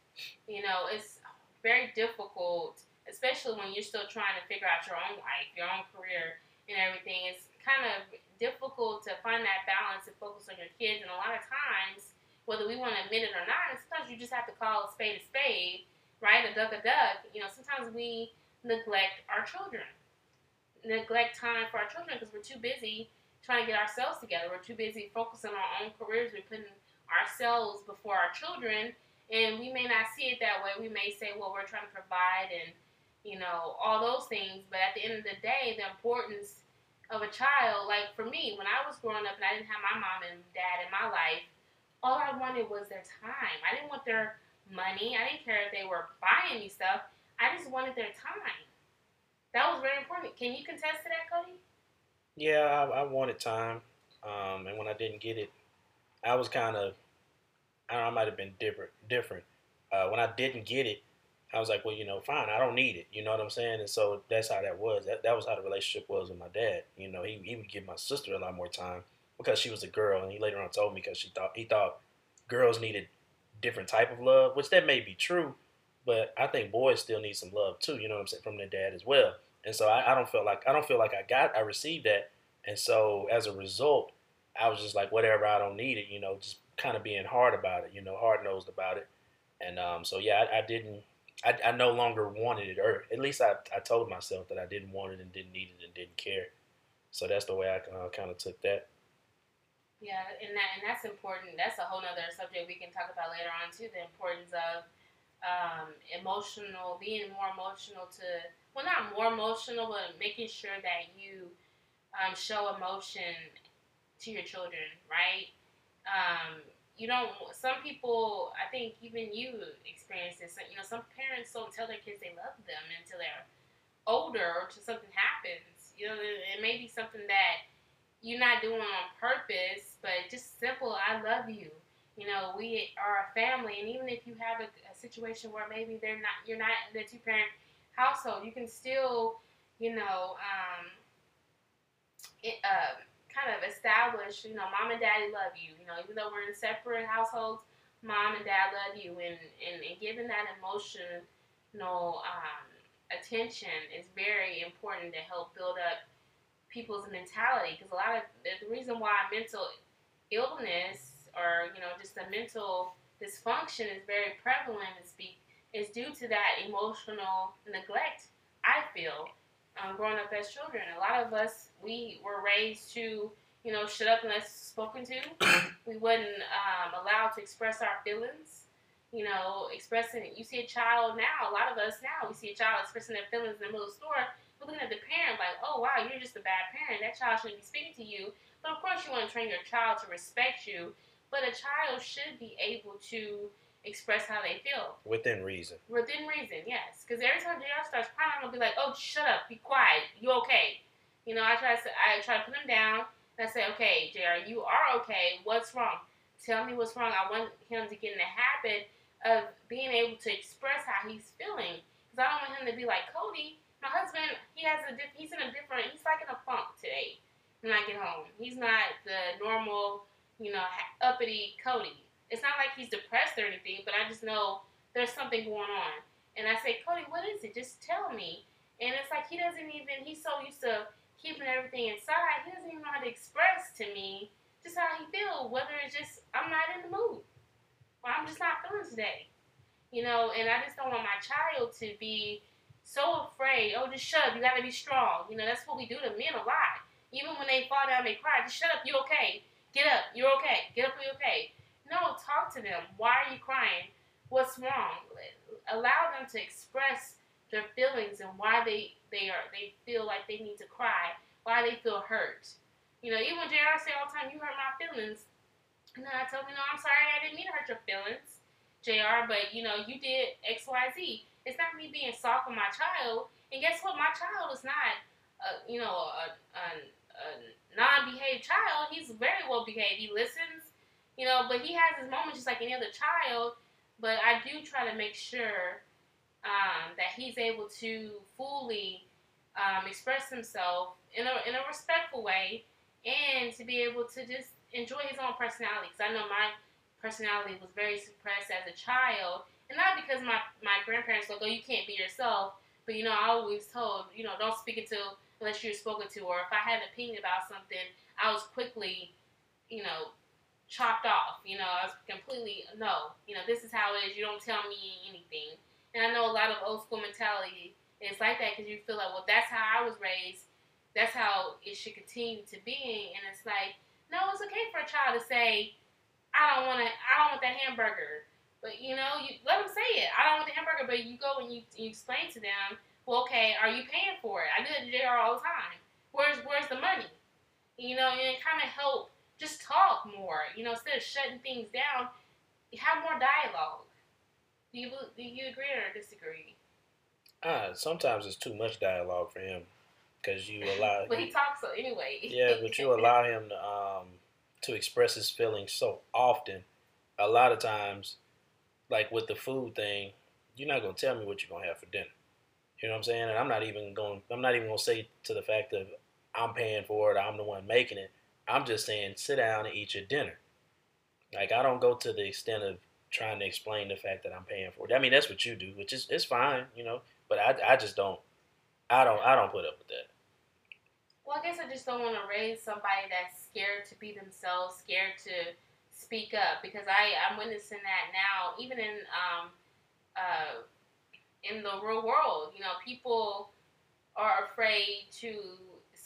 you know, it's very difficult, especially when you're still trying to figure out your own life, your own career, and everything. It's kind of difficult to find that balance and focus on your kids. And a lot of times, whether we want to admit it or not, sometimes you just have to call a spade a spade, right? A duck a duck. You know, sometimes we neglect our children neglect time for our children because we're too busy trying to get ourselves together. We're too busy focusing on our own careers. We're putting ourselves before our children, and we may not see it that way. We may say, well, we're trying to provide and, you know, all those things. But at the end of the day, the importance of a child, like for me, when I was growing up and I didn't have my mom and dad in my life, all I wanted was their time. I didn't want their money. I didn't care if they were buying me stuff. I just wanted their time. That was very important. Can you contest to that, Cody? Yeah, I, I wanted time, um, and when I didn't get it, I was kind of, I, I might have been different. Different. Uh, when I didn't get it, I was like, well, you know, fine, I don't need it. You know what I'm saying? And so that's how that was. That, that was how the relationship was with my dad. You know, he, he would give my sister a lot more time because she was a girl, and he later on told me because she thought he thought girls needed different type of love, which that may be true, but I think boys still need some love too. You know what I'm saying from their dad as well. And so I, I don't feel like I don't feel like I got I received that. And so as a result, I was just like whatever I don't need it. You know, just kind of being hard about it. You know, hard nosed about it. And um, so yeah, I, I didn't. I, I no longer wanted it, or at least I, I told myself that I didn't want it and didn't need it and didn't care. So that's the way I uh, kind of took that. Yeah, and that and that's important. That's a whole other subject we can talk about later on too. The importance of um, emotional, being more emotional to well, not more emotional, but making sure that you um, show emotion to your children, right? Um, you don't. Some people, I think, even you experience this. You know, some parents don't tell their kids they love them until they're older or until something happens. You know, it may be something that you're not doing on purpose, but just simple, I love you. You know, we are a family, and even if you have a, a situation where maybe they're not, you're not in a two parent household, you can still, you know, um, it, uh, kind of establish, you know, mom and daddy love you. You know, even though we're in separate households, mom and dad love you, and and, and giving that emotional um, attention is very important to help build up people's mentality because a lot of the reason why mental illness or you know just the mental dysfunction is very prevalent is be is due to that emotional neglect. I feel um, growing up as children, a lot of us we were raised to you know shut up unless spoken to. we wasn't um, allowed to express our feelings. You know, expressing. You see a child now. A lot of us now we see a child expressing their feelings in the middle of the store We're looking at the parent like, oh wow, you're just a bad parent. That child shouldn't be speaking to you. But of course, you want to train your child to respect you. But a child should be able to express how they feel within reason. Within reason, yes. Because every time JR starts crying, I'm gonna be like, oh, shut up, be quiet, you okay? You know, I try to I try to put him down. And I say, okay, JR, you are okay. What's wrong? Tell me what's wrong. I want him to get in the habit of being able to express how he's feeling. Because I don't want him to be like, Cody, my husband, he has a he's in a different. He's like in a funk today when I get home. He's not the normal, you know, uppity Cody. It's not like he's depressed or anything, but I just know there's something going on. And I say, Cody, what is it? Just tell me. And it's like he doesn't even. He's so used to keeping everything inside. He doesn't even know how to express to me just how he feels. Whether it's just I'm not in the mood, or I'm just not feeling today. You know, and I just don't want my child to be so afraid. Oh, just shut up. You gotta be strong. You know, that's what we do to men a lot. Even when they fall down, they cry. Just shut up. You're okay? Get up. You're okay. Get up. You're okay. No, talk to them. Why are you crying? What's wrong? Allow them to express their feelings and why they they are they feel like they need to cry. Why they feel hurt. You know, even JR say all the time, "You hurt my feelings," and then I tell him, "No, I'm sorry. I didn't mean to hurt your feelings, JR. But you know, you did X, Y, Z. It's not me being soft on my child. And guess what? My child is not, you know, a, a, a non-behaved child. He's very well behaved. He listens, you know, but he has his moments just like any other child. But I do try to make sure um, that he's able to fully um, express himself in a, in a respectful way and to be able to just enjoy his own personality. Because I know my personality was very suppressed as a child and not because my my grandparents like, oh, you can't be yourself. But you know, I always told, you know, don't speak until unless you're spoken to, or if I had an opinion about something, I was quickly, you know, chopped off. You know, I was completely no. You know, this is how it is. You don't tell me anything. And I know a lot of old school mentality is like that because you feel like, well, that's how I was raised. That's how it should continue to be. And it's like, no, it's okay for a child to say, I don't want to. I don't want that hamburger. But you know, you let them say it. I don't want the hamburger, but you go and you, you explain to them, well, okay, are you paying for it? I do it to JR all the time. Where's where's the money? You know, and it kind of help just talk more. You know, instead of shutting things down, have more dialogue. Do you do you agree or disagree? Uh, sometimes it's too much dialogue for him because you allow. but he talks so anyway. yeah, but you allow him to um to express his feelings so often. A lot of times, like with the food thing, you're not gonna tell me what you're gonna have for dinner. You know what I'm saying? And I'm not even going. I'm not even gonna say to the fact that I'm paying for it. I'm the one making it. I'm just saying, sit down and eat your dinner. Like I don't go to the extent of trying to explain the fact that I'm paying for it. I mean, that's what you do, which is it's fine, you know. But I, I just don't, I don't, I don't put up with that. Well, I guess I just don't want to raise somebody that's scared to be themselves, scared to speak up, because I I'm witnessing that now, even in um uh in the real world. You know, people are afraid to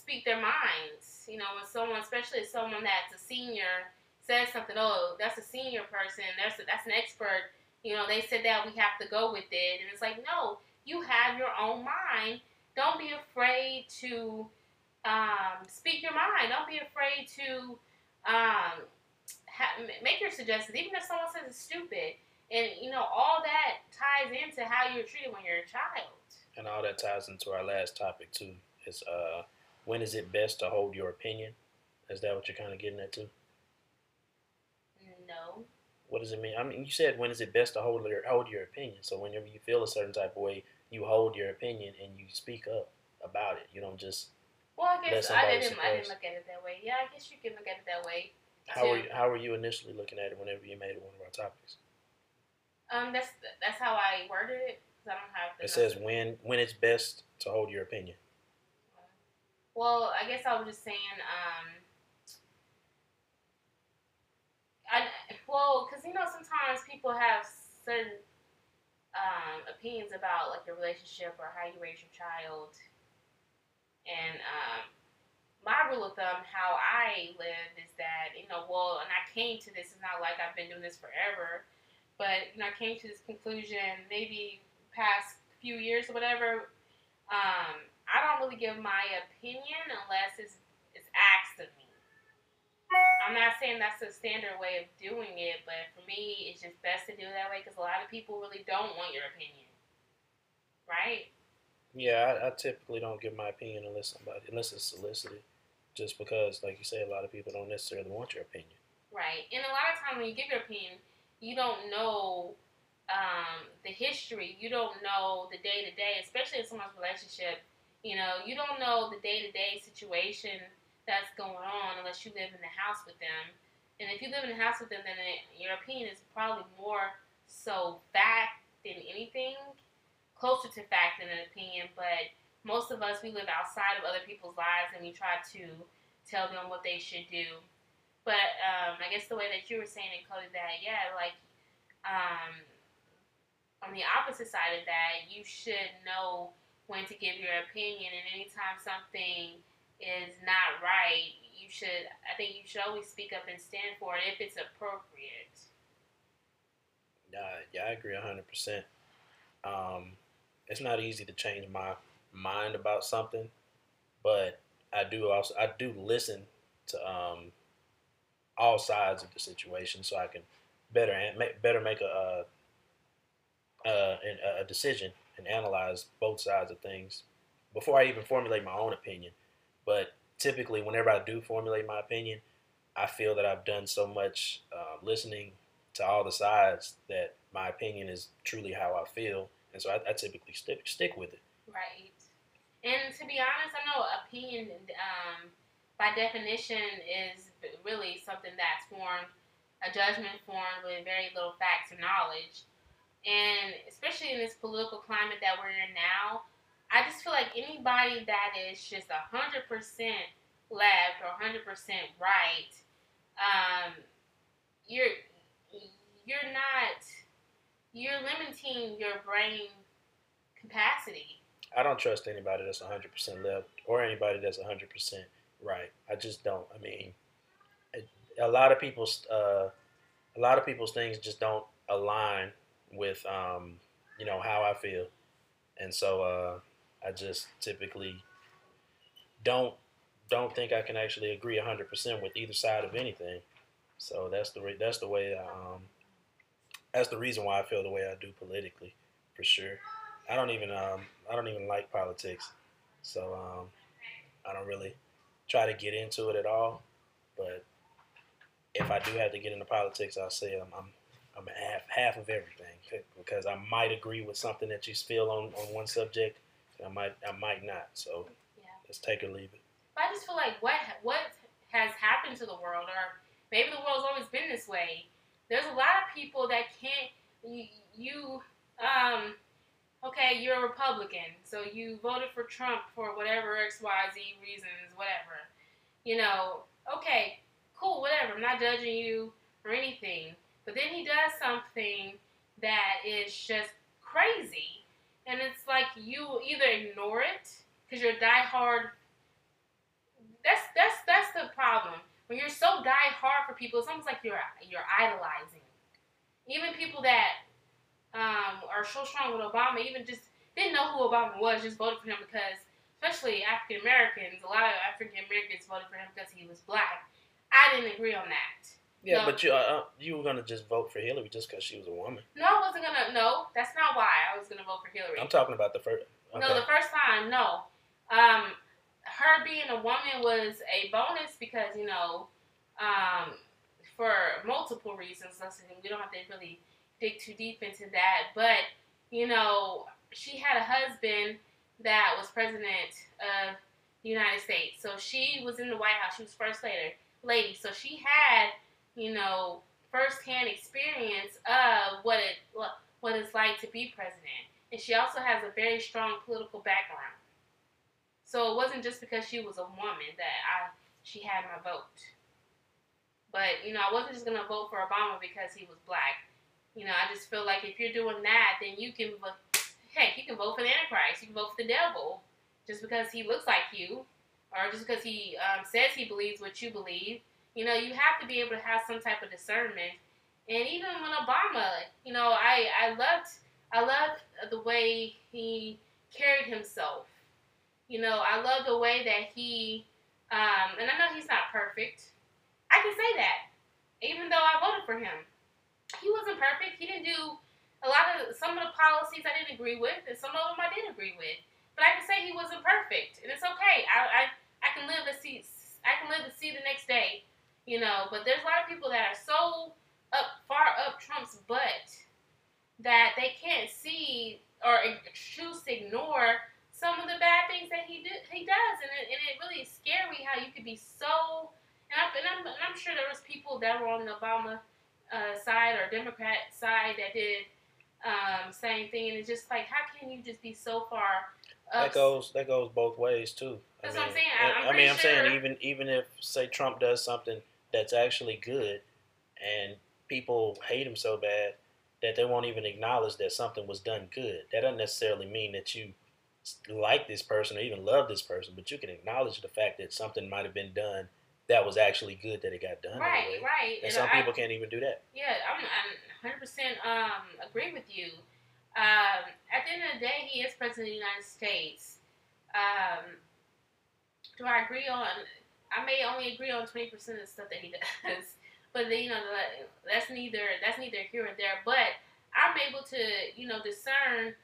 speak their minds. You know, when someone, especially someone that's a senior, says something, oh, that's a senior person, that's a, that's an expert. You know, they said that we have to go with it, and it's like, no, you have your own mind. Don't be afraid to um, speak your mind. Don't be afraid to um, ha- make your suggestions, even if someone says it's stupid. And you know, all that ties into how you're treated when you're a child. And all that ties into our last topic too. Is uh, when is it best to hold your opinion? Is that what you're kind of getting at too? No. What does it mean? I mean, you said when is it best to hold your hold your opinion? So whenever you feel a certain type of way, you hold your opinion and you speak up about it. You don't just. Well, I guess I didn't. I didn't look at it that way. Yeah, I guess you can look at it that way. How were you, how were you initially looking at it whenever you made it one of our topics? Um, that's that's how I worded it. I don't have. It says when when it's best to hold your opinion. Well, I guess I was just saying. Um, I well, because you know sometimes people have certain um, opinions about like your relationship or how you raise your child, and um, my rule of thumb, how I live, is that you know, well, and I came to this. It's not like I've been doing this forever, but you know, I came to this conclusion maybe past few years or whatever. Um, I don't really give my opinion unless it's it's asked of me. I'm not saying that's the standard way of doing it, but for me, it's just best to do it that way because a lot of people really don't want your opinion, right? Yeah, I, I typically don't give my opinion unless somebody unless it's solicited, just because, like you say, a lot of people don't necessarily want your opinion. Right. And a lot of times when you give your opinion, you don't know um, the history. You don't know the day to day, especially in someone's relationship. You know, you don't know the day to day situation that's going on unless you live in the house with them. And if you live in the house with them, then it, your opinion is probably more so fact than anything, closer to fact than an opinion. But most of us, we live outside of other people's lives and we try to tell them what they should do. But um, I guess the way that you were saying it, Cody, that yeah, like um, on the opposite side of that, you should know when to give your opinion, and anytime something is not right, you should. I think you should always speak up and stand for it if it's appropriate. Uh, yeah, I agree hundred percent. Um, it's not easy to change my mind about something, but I do also I do listen to um, all sides of the situation so I can better make better make a uh, uh, an- a decision and analyze both sides of things before I even formulate my own opinion. But typically, whenever I do formulate my opinion, I feel that I've done so much uh, listening to all the sides that my opinion is truly how I feel, and so I, I typically stick stick with it. Right. And to be honest, I know opinion, um, by definition, is really something that's formed, a judgment formed with very little facts or knowledge. And especially in this political climate that we're in now, I just feel like anybody that is just 100% left or 100% right, um, you're, you're not, you're limiting your brain capacity. I don't trust anybody that's 100% left or anybody that's 100% right. I just don't. I mean, a lot of people's uh, a lot of people's things just don't align with um, you know how I feel, and so uh, I just typically don't don't think I can actually agree 100% with either side of anything. So that's the re- that's the way I, um, that's the reason why I feel the way I do politically, for sure. I don't even um, I don't even like politics, so um, I don't really try to get into it at all. But if I do have to get into politics, I'll say I'm I'm, I'm half half of everything because I might agree with something that you feel on, on one subject, and I might I might not. So Yeah. let's take or leave it. But I just feel like what what has happened to the world, or maybe the world's always been this way. there's a lot of people that can't you, you um okay you're a republican so you voted for trump for whatever xyz reasons whatever you know okay cool whatever i'm not judging you or anything but then he does something that is just crazy and it's like you either ignore it because you're diehard that's that's that's the problem when you're so die hard for people, it's almost like you're you're idolizing. Even people that um, are so strong with Obama, even just didn't know who Obama was, just voted for him because, especially African Americans, a lot of African Americans voted for him because he was black. I didn't agree on that. Yeah, no. but you uh, uh, you were gonna just vote for Hillary just because she was a woman. No, I wasn't gonna. No, that's not why I was gonna vote for Hillary. I'm talking about the first. Okay. No, the first time, no. Um, her being a woman was a bonus because you know, um, for multiple reasons. Listen, we don't have to really dig too deep into that, but you know, she had a husband that was president of the United States, so she was in the White House. She was first lady, lady, so she had you know firsthand experience of what it what it's like to be president, and she also has a very strong political background. So it wasn't just because she was a woman that I she had my vote. But you know, I wasn't just gonna vote for Obama because he was black. You know, I just feel like if you're doing that, then you can heck, you can vote for the Antichrist, you can vote for the devil, just because he looks like you, or just because he um, says he believes what you believe. You know, you have to be able to have some type of discernment. And even when Obama, you know, I I loved I loved the way he carried himself you know, I love the way that he, um, and I know he's not perfect. I can say that, even though I voted for him. He wasn't perfect. He didn't do a lot of some of the policies I didn't agree with, and some of them I did agree with. But I can say he wasn't perfect, and it's okay. I, I, I can live to see I can live to see the next day, you know. But there's a lot of people that are so up far up Trump's butt that they can't see or choose to ignore some of the bad things that he do, he does, and it, and it really is scary how you could be so. And, I, and, I'm, and I'm sure there was people that were on the Obama uh, side or Democrat side that did um, same thing, and it's just like, how can you just be so far? That goes that goes both ways too. That's I mean, what I'm saying. I, I mean, I'm sure. saying even even if say Trump does something that's actually good, and people hate him so bad that they won't even acknowledge that something was done good. That doesn't necessarily mean that you like this person or even love this person, but you can acknowledge the fact that something might have been done that was actually good that it got done. Right, right. And, some people can't even do that. Yeah, I'm, I'm 100% um, agree with you. Um, at the end of the day, he is president of the United States. Um, do I agree on? I may only agree on 20% of the stuff that he does, but then, you know that's neither that's neither here or there. But I'm able to you know discern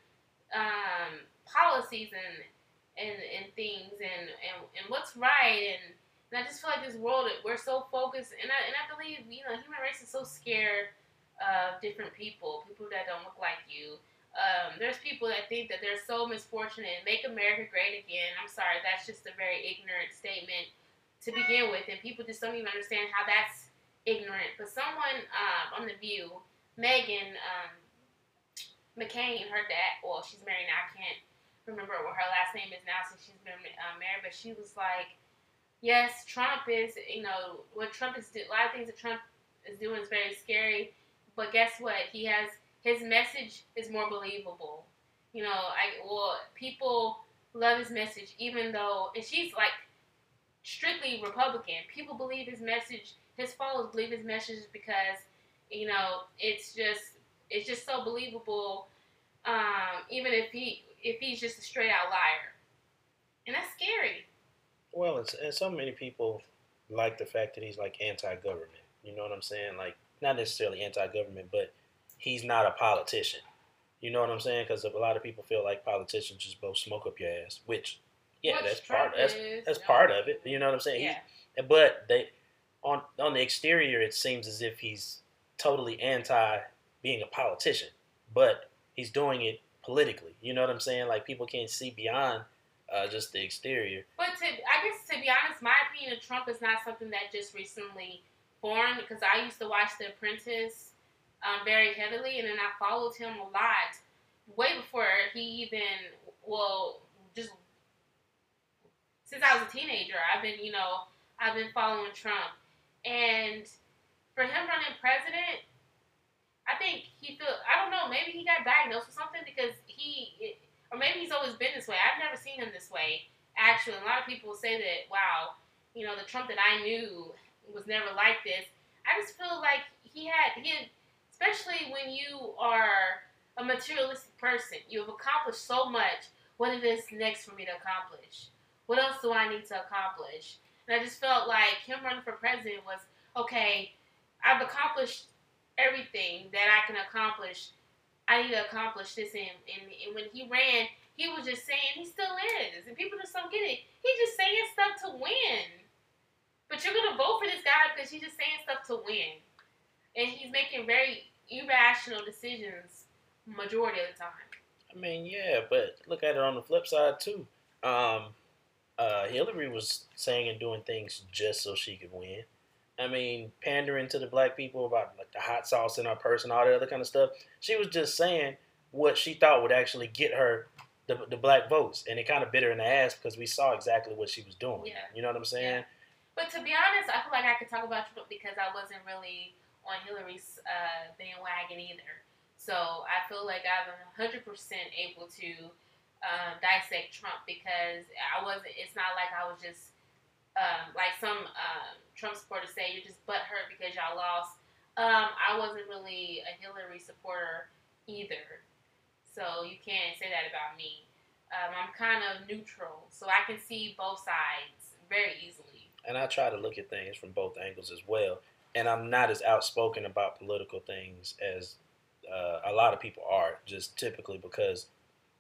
um, policies and and, and things and, and, and what's right and, and I just feel like this world we're so focused and I and I believe you know human race is so scared of different people people that don't look like you um, there's people that think that they're so misfortunate and make America great again I'm sorry that's just a very ignorant statement to begin with and people just don't even understand how that's ignorant but someone um, on the view Meghan um, McCain her dad well she's married now I can't remember what her last name is now since she's been uh, married, but she was like, yes, Trump is, you know, what Trump is, doing, a lot of things that Trump is doing is very scary, but guess what? He has, his message is more believable. You know, I, well, people love his message, even though, and she's like strictly Republican. People believe his message, his followers believe his message because, you know, it's just, it's just so believable. Um, even if he, if he's just a straight out liar. And that's scary. Well, it's, and so many people like the fact that he's like anti-government. You know what I'm saying? Like not necessarily anti-government, but he's not a politician. You know what I'm saying? Because a lot of people feel like politicians just both smoke up your ass, which yeah, that's part that's that's no. part of it. You know what I'm saying? Yeah. But they on on the exterior, it seems as if he's totally anti being a politician, but he's doing it politically. You know what I'm saying? Like people can't see beyond uh, just the exterior. But to, I guess to be honest, my opinion of Trump is not something that just recently formed because I used to watch The Apprentice um, very heavily, and then I followed him a lot way before he even well just since I was a teenager. I've been you know I've been following Trump, and for him running president, I think he feel I don't know maybe he got diagnosed with something because he or maybe he's always been this way. I've never seen him this way. Actually, a lot of people say that wow, you know the Trump that I knew was never like this. I just feel like he had he had, especially when you are a materialistic person. You have accomplished so much. What is next for me to accomplish? What else do I need to accomplish? And I just felt like him running for president was okay. I've accomplished everything that I can accomplish. I need to accomplish this. And, and, and when he ran, he was just saying he still is, and people just don't get it. He's just saying stuff to win. But you're gonna vote for this guy because he's just saying stuff to win, and he's making very irrational decisions majority of the time. I mean, yeah, but look at it on the flip side too. Um, uh, Hillary was saying and doing things just so she could win. I mean, pandering to the black people about like the hot sauce in her purse and all that other kind of stuff. She was just saying what she thought would actually get her the, the black votes, and it kind of bit her in the ass because we saw exactly what she was doing. Yeah. You know what I'm saying? Yeah. But to be honest, I feel like I could talk about Trump because I wasn't really on Hillary's uh, bandwagon either. So I feel like I'm 100% able to um, dissect Trump because I wasn't. It's not like I was just um, like some um, Trump supporters say you're just butthurt because y'all lost. Um, I wasn't really a Hillary supporter either, so you can't say that about me. Um, I'm kind of neutral, so I can see both sides very easily. And I try to look at things from both angles as well. And I'm not as outspoken about political things as uh, a lot of people are, just typically because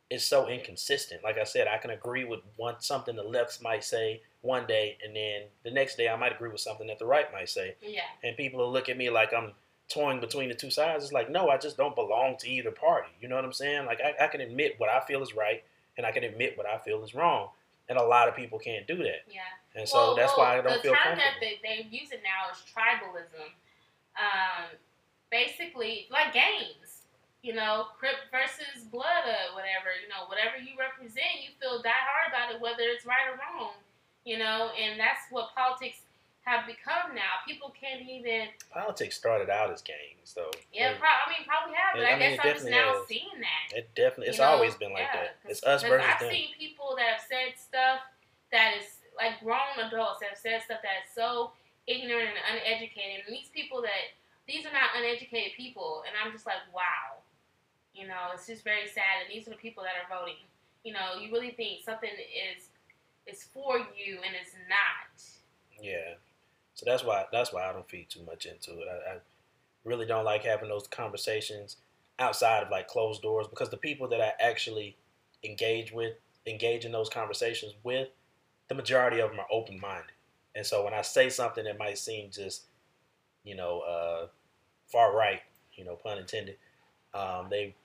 it's so inconsistent. Like I said, I can agree with one something the left might say one day, and then the next day I might agree with something that the right might say. Yeah. And people will look at me like I'm toying between the two sides. It's like, no, I just don't belong to either party. You know what I'm saying? Like I, I can admit what I feel is right, and I can admit what I feel is wrong. And a lot of people can't do that. Yeah. And so well, that's well, why I don't feel comfortable. the term that they, they're using now is tribalism. Um, basically, like games, you know, Crip versus Blood or whatever. You know, whatever you represent, you feel die hard about it, whether it's right or wrong. You know, and that's what politics have become now. People can't even. Politics started out as games, though. Yeah, pro- I mean, probably have, but I I, mean, guess I'm just now has. seeing that. It definitely, it's You know, always been like yeah, that. It's us versus them. I've them. seen people that have said stuff that is like grown adults that have said stuff that is so ignorant and uneducated. And these people that these are not uneducated people, and I'm just like, wow. You know, it's just very sad. And these are the people that are voting. You know, you really think something is is for you and it's not. Yeah. So that's why that's why I don't feed too much into it. I, I really don't like having those conversations outside of like closed doors because the people that I actually engage with, engage in those conversations with, the majority of them are open minded. And so when I say something that might seem just, you know, uh, far right, you know, pun intended, um, they,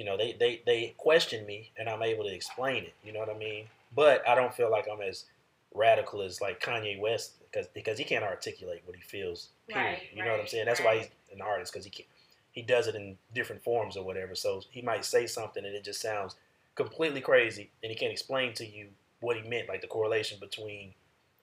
you know, they, they, they question me and I'm able to explain it. You know what I mean? But I don't feel like I'm as radical as like Kanye West because because he can't articulate what he feels. Period. Right, you know what I'm saying? That's why he's an artist because he can he does it in different forms or whatever. So he might say something and it just sounds completely crazy, and he can't explain to you what he meant, like the correlation between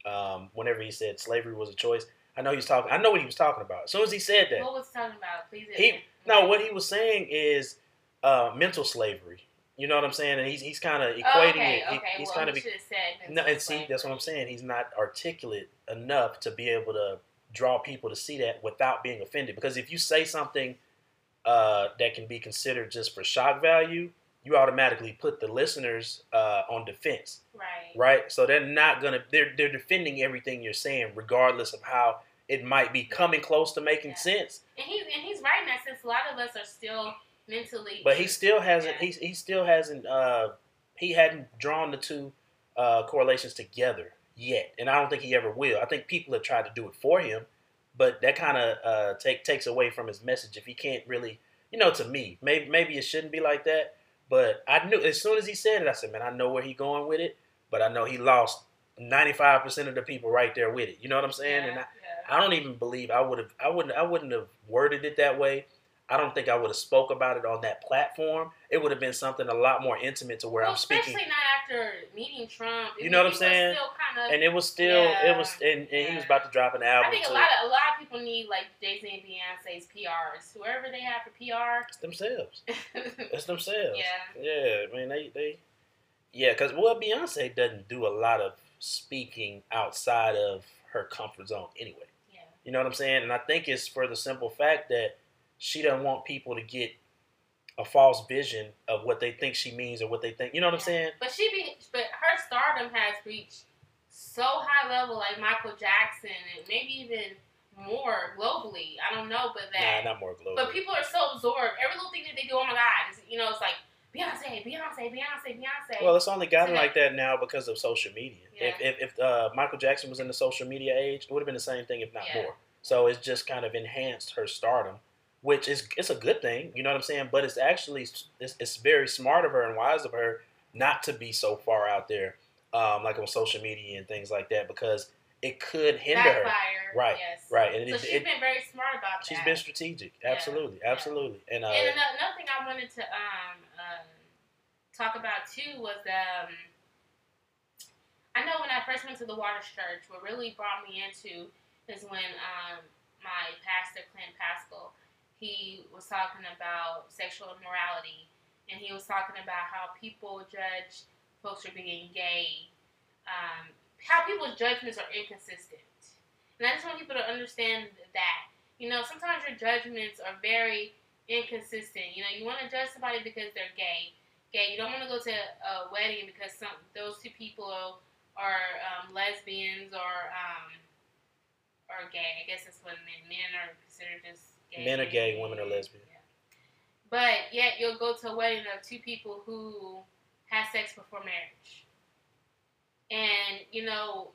um, whenever he said slavery was a choice. I know he was talking. I know what he was talking about. As soon as he said that, What was talking about? Please. he no, what he was saying is uh, mental slavery. You know what I'm saying? And he's he's kind of equating Oh, okay, it. He- okay. he's well, kind of no, and see, that's what I'm saying. He's not articulate enough to be able to draw people to see that without being offended. Because if you say something uh, that can be considered just for shock value, you automatically put the listeners uh, on defense, Right. right? So they're not gonna they're they're defending everything you're saying, regardless of how it might be coming close to making Yeah. sense. And he and he's right in that sense. A lot of us are still mentally. But he still hasn't. Yeah. He he still hasn't. Uh, he hadn't drawn the two uh, correlations together yet, and I don't think he ever will. I think people have tried to do it for him, but that kind of uh, take takes away from his message if he can't really. You know, to me, maybe maybe it shouldn't be like that. But I knew as soon as he said it, I said, "Man, I know where he's going with it." But I know he lost ninety five percent of the people right there with it. You know what I'm saying? Yeah, And I, yeah. I don't even believe I would have. I wouldn't. I wouldn't have worded it that way. I don't think I would have spoke about it on that platform. It would have been something a lot more intimate to where well, I'm speaking. especially not after meeting Trump. You know what I'm saying? Kind of. And it was still, it was, and, and he was about to drop an album I think a lot of a lot of people need like Jay Z and Beyonce's PRs. Whoever they have for PR. It's themselves. It's themselves. yeah. Yeah, I mean they they yeah, because well Beyonce doesn't do a lot of speaking outside of her comfort zone anyway. Yeah. You know what I'm saying? And I think it's for the simple fact that she doesn't want people to get a false vision of what they think she means or what they think. You know what I'm saying? But she be, but her stardom has reached so high level, like Michael Jackson, and maybe even more globally. I don't know, but that. Nah, not more globally. But people are so absorbed. Every little thing that they do, oh my god, it's, you know, it's like Beyonce, Beyonce, Beyonce, Beyonce. Well, it's only gotten So like that now because of social media. Yeah. If if, if uh, Michael Jackson was in the social media age, it would have been the same thing, if not Yeah. more. So it's just kind of enhanced her stardom, which is it's a good thing. You know what I'm saying? But it's actually it's, it's very smart of her and wise of her not to be so far out there, um, like on social media and things like that, because it could hinder her. Right, Yes. Right, and So it, she's it, been very smart about she's that. She's been strategic. Absolutely, yeah. absolutely. And uh, And ano- another thing I wanted to um, um, talk about too was um, I know when I first went to the Waters Church, what really brought me into is when um, my pastor Clint Pascal he was talking about sexual immorality, and he was talking about how people judge folks for being gay, um, how people's judgments are inconsistent. And I just want people to understand that. You know, sometimes your judgments are very inconsistent. You know, you want to judge somebody because they're gay. Gay. You don't want to go to a wedding because some those two people are, um, lesbians or um, or gay. I guess that's what men men are considered just gay. Men are gay, women are lesbian. Yeah. But yet you'll go to a wedding of two people who had sex before marriage, and you know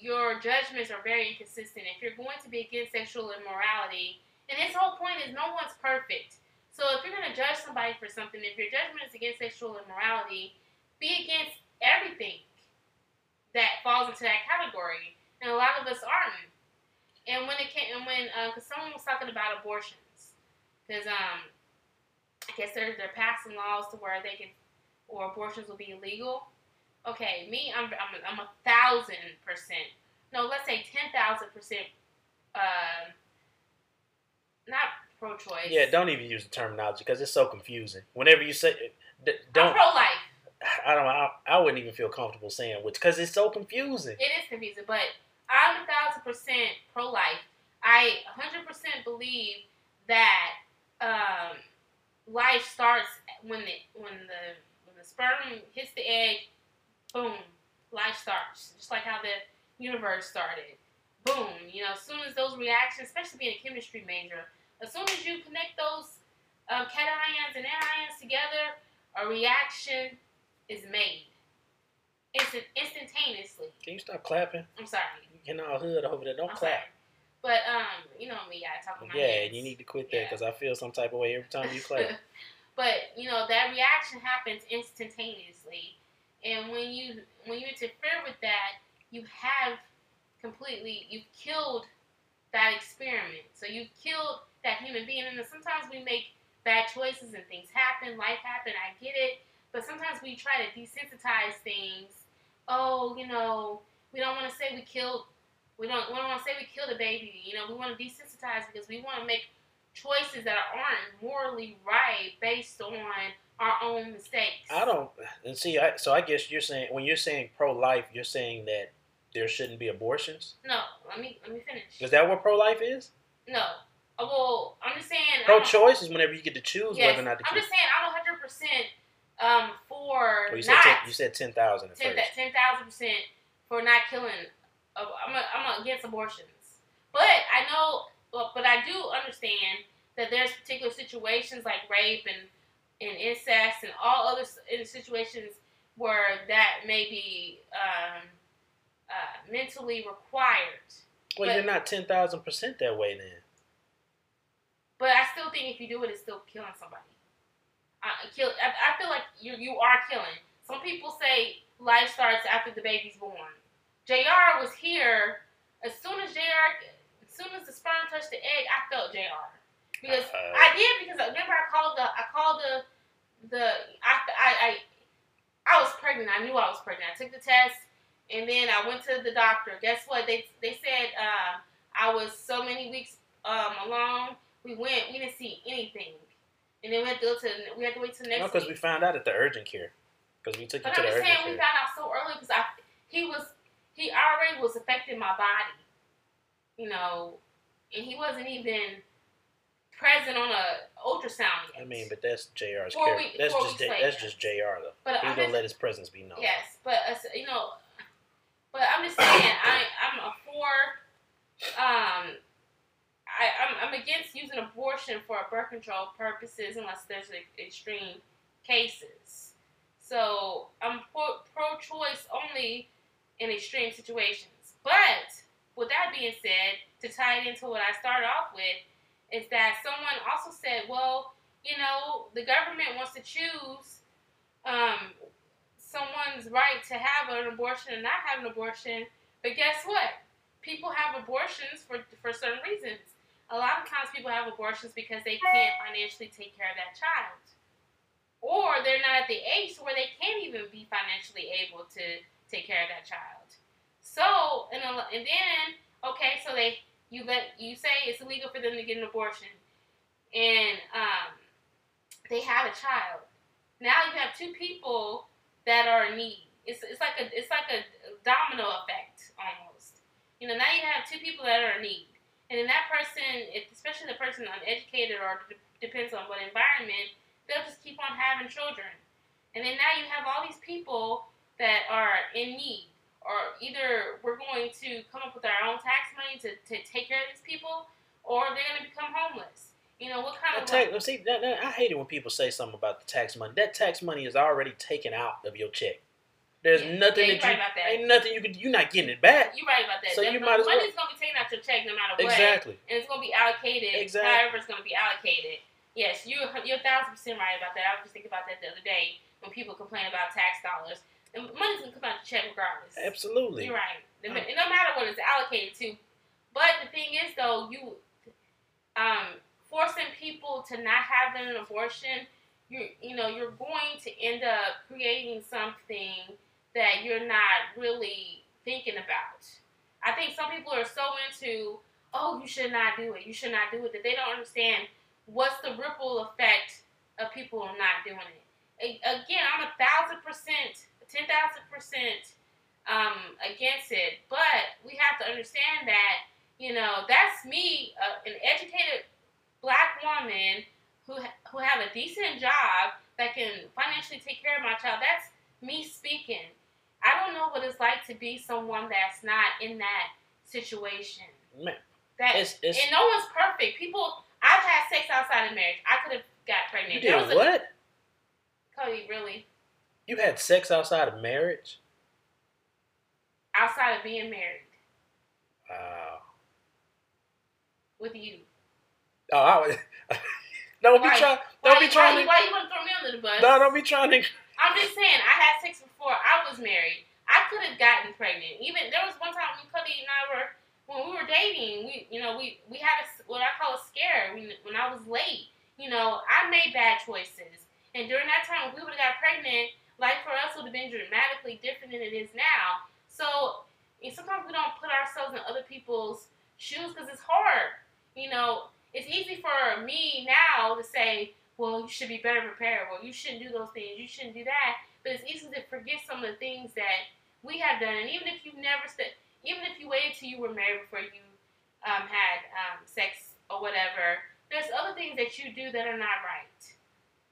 your judgments are very inconsistent. If you're going to be against sexual immorality, and its whole point is no one's perfect. So if you're going to judge somebody for something, if your judgment is against sexual immorality, be against everything that falls into that category. And a lot of us aren't. And when it came, and when, because someone was talking about abortions, because um, I guess they're they're passing laws to where they can, or abortions will be illegal. Okay, me, I'm I'm a, I'm a thousand percent. No, let's say ten thousand percent. Um, not pro-choice. yeah, don't even use the terminology because it's so confusing. Whenever you say, d- I'm don't. pro-life. I don't. I, I wouldn't even feel comfortable saying which because it's so confusing. It is confusing, but I'm a thousand percent pro life. I 100 percent believe that um, life starts when the when the when the sperm hits the egg. Boom, life starts. Just like how the universe started. Boom, you know, as soon as those reactions, especially being a chemistry major, as soon as you connect those um, cations and anions together, a reaction is made. Instant, instantaneously. Can you stop clapping? I'm sorry. You getting all hood over there. Don't I'm clap. sorry. But um, you know me, I talk about Yeah, hands. you need to quit that because I feel some type of way every time you clap. but you know that reaction happens instantaneously, and when you when you interfere with that, you have completely you've killed that experiment. So you've killed that human being, and sometimes we make bad choices and things happen, life happen. I get it, but sometimes we try to desensitize things. Oh, you know, we don't want to say we killed. We don't. We don't want to say we killed a baby. You know, we want to desensitize because we want to make choices that aren't morally right based on our own mistakes. I don't. And see, I, so I guess you're saying when you're saying pro-life, you're saying that there shouldn't be abortions. No, let me let me finish. Is that what pro-life is? No. Oh, well, I'm just saying. Pro-choice is whenever you get to choose Yes, whether or not to I'm keep. just saying I'm 100 percent um for Well, you said not 10, you said ten thousand ten thousand percent for not killing. Uh, I'm a, I'm against abortions, but I know, but I do understand that there's particular situations like rape and and incest and all other situations where that may be um, uh, mentally required. Well, but- you're not ten thousand percent that way then. But I still think if you do it, it's still killing somebody. I, kill. I, I feel like you you are killing. Some people say life starts after the baby's born. Jr. was here as soon as Jr. As soon as the sperm touched the egg, I felt Jr. because Uh, I did because I remember I called the I called the the I I I, I was pregnant. I knew I was pregnant. I took the test and then I went to the doctor. Guess what? They they said uh, I was so many weeks um, along. We went. We didn't see anything, and then we had to go to we had to wait till next no, because we found out at the urgent care. Because we took you to I'm the urgent saying we found out so early because I he was he already was affecting my body, you know, and he wasn't even present on a ultrasound yet. I mean, but that's Jr's Four week- That's just J- that's just Jr. though. but He's I'm gonna just, let his presence be known. yes, but uh, you know, but I'm just saying I I'm a for um. I, I'm, I'm against using abortion for birth control purposes unless there's like, extreme cases. So I'm pro, pro-choice only in extreme situations. But with that being said, to tie it into what I started off with, is that someone also said, well, you know, the government wants to choose um, someone's right to have an abortion and not have an abortion. But guess what? People have abortions for, for certain reasons. A lot of times people have abortions because they can't financially take care of that child. Or they're not at the age where they can't even be financially able to take care of that child. So, and, and then, okay, so they, you let, you say it's illegal for them to get an abortion. And, um, they have a child. Now you have two people that are in need. It's, it's like a it's like a domino effect almost. You know, now you have two people that are in need, and then that person, if, especially the person uneducated or d- depends on what environment, they'll just keep on having children, and then now you have all these people that are in need, or either we're going to come up with our own tax money to, to take care of these people, or they're going to become homeless. You know what kind That of tax, see, that, that- I hate it when people say something about the tax money. That tax money is already taken out of your check. There's Yeah. nothing Yeah, that you right about that. ain't nothing you could. You're not getting it back. You're right about that. So The- you might as well- money's gonna be taken out of your check no matter what, Exactly. and it's gonna be allocated Exactly. however it's gonna be allocated. Yes, you you're a thousand percent right about that. I was just thinking about that the other day when people complain about tax dollars. The money's gonna come out your check regardless. Absolutely. You're right. No Mm. no matter what it's allocated to. But the thing is, though, you um, forcing people to not have an abortion, you you know, you're going to end up creating something that you're not really thinking about. I think some people are so into, oh, you should not do it, you should not do it, that they don't understand what's the ripple effect of people not doing it. Again, I'm a thousand percent, ten thousand percent um, against it, but we have to understand that you know that's me, uh, an educated black woman who ha- who have a decent job that can financially take care of my child. That's me speaking. I don't know what it's like to be someone that's not in that situation. Man, That it's, it's, and no one's perfect. People, I've had sex outside of marriage. I could have got pregnant. you did was a- what? Cody, really? You had sex outside of marriage? Outside of being married Wow. with you. Oh, I was. don't be trying. Don't be trying you- to. why you want to throw me under the bus? No, don't be trying to. I'm just saying, I had sex before I was married. I could have gotten pregnant. Even there was one time when Cody and I were when we were dating. We, you know, we we had a what I call a scare when when I was late. You know, I made bad choices, and during that time, if we would have got pregnant. Life for us would have been dramatically different than it is now. So sometimes we don't put ourselves in other people's shoes because it's hard. You know, it's easy for me now to say, well, you should be better prepared. Well, you shouldn't do those things. You shouldn't do that. But it's easy to forget some of the things that we have done. And even if you never st- even if you waited till you were married before you um, had um, sex or whatever, there's other things that you do that are not right.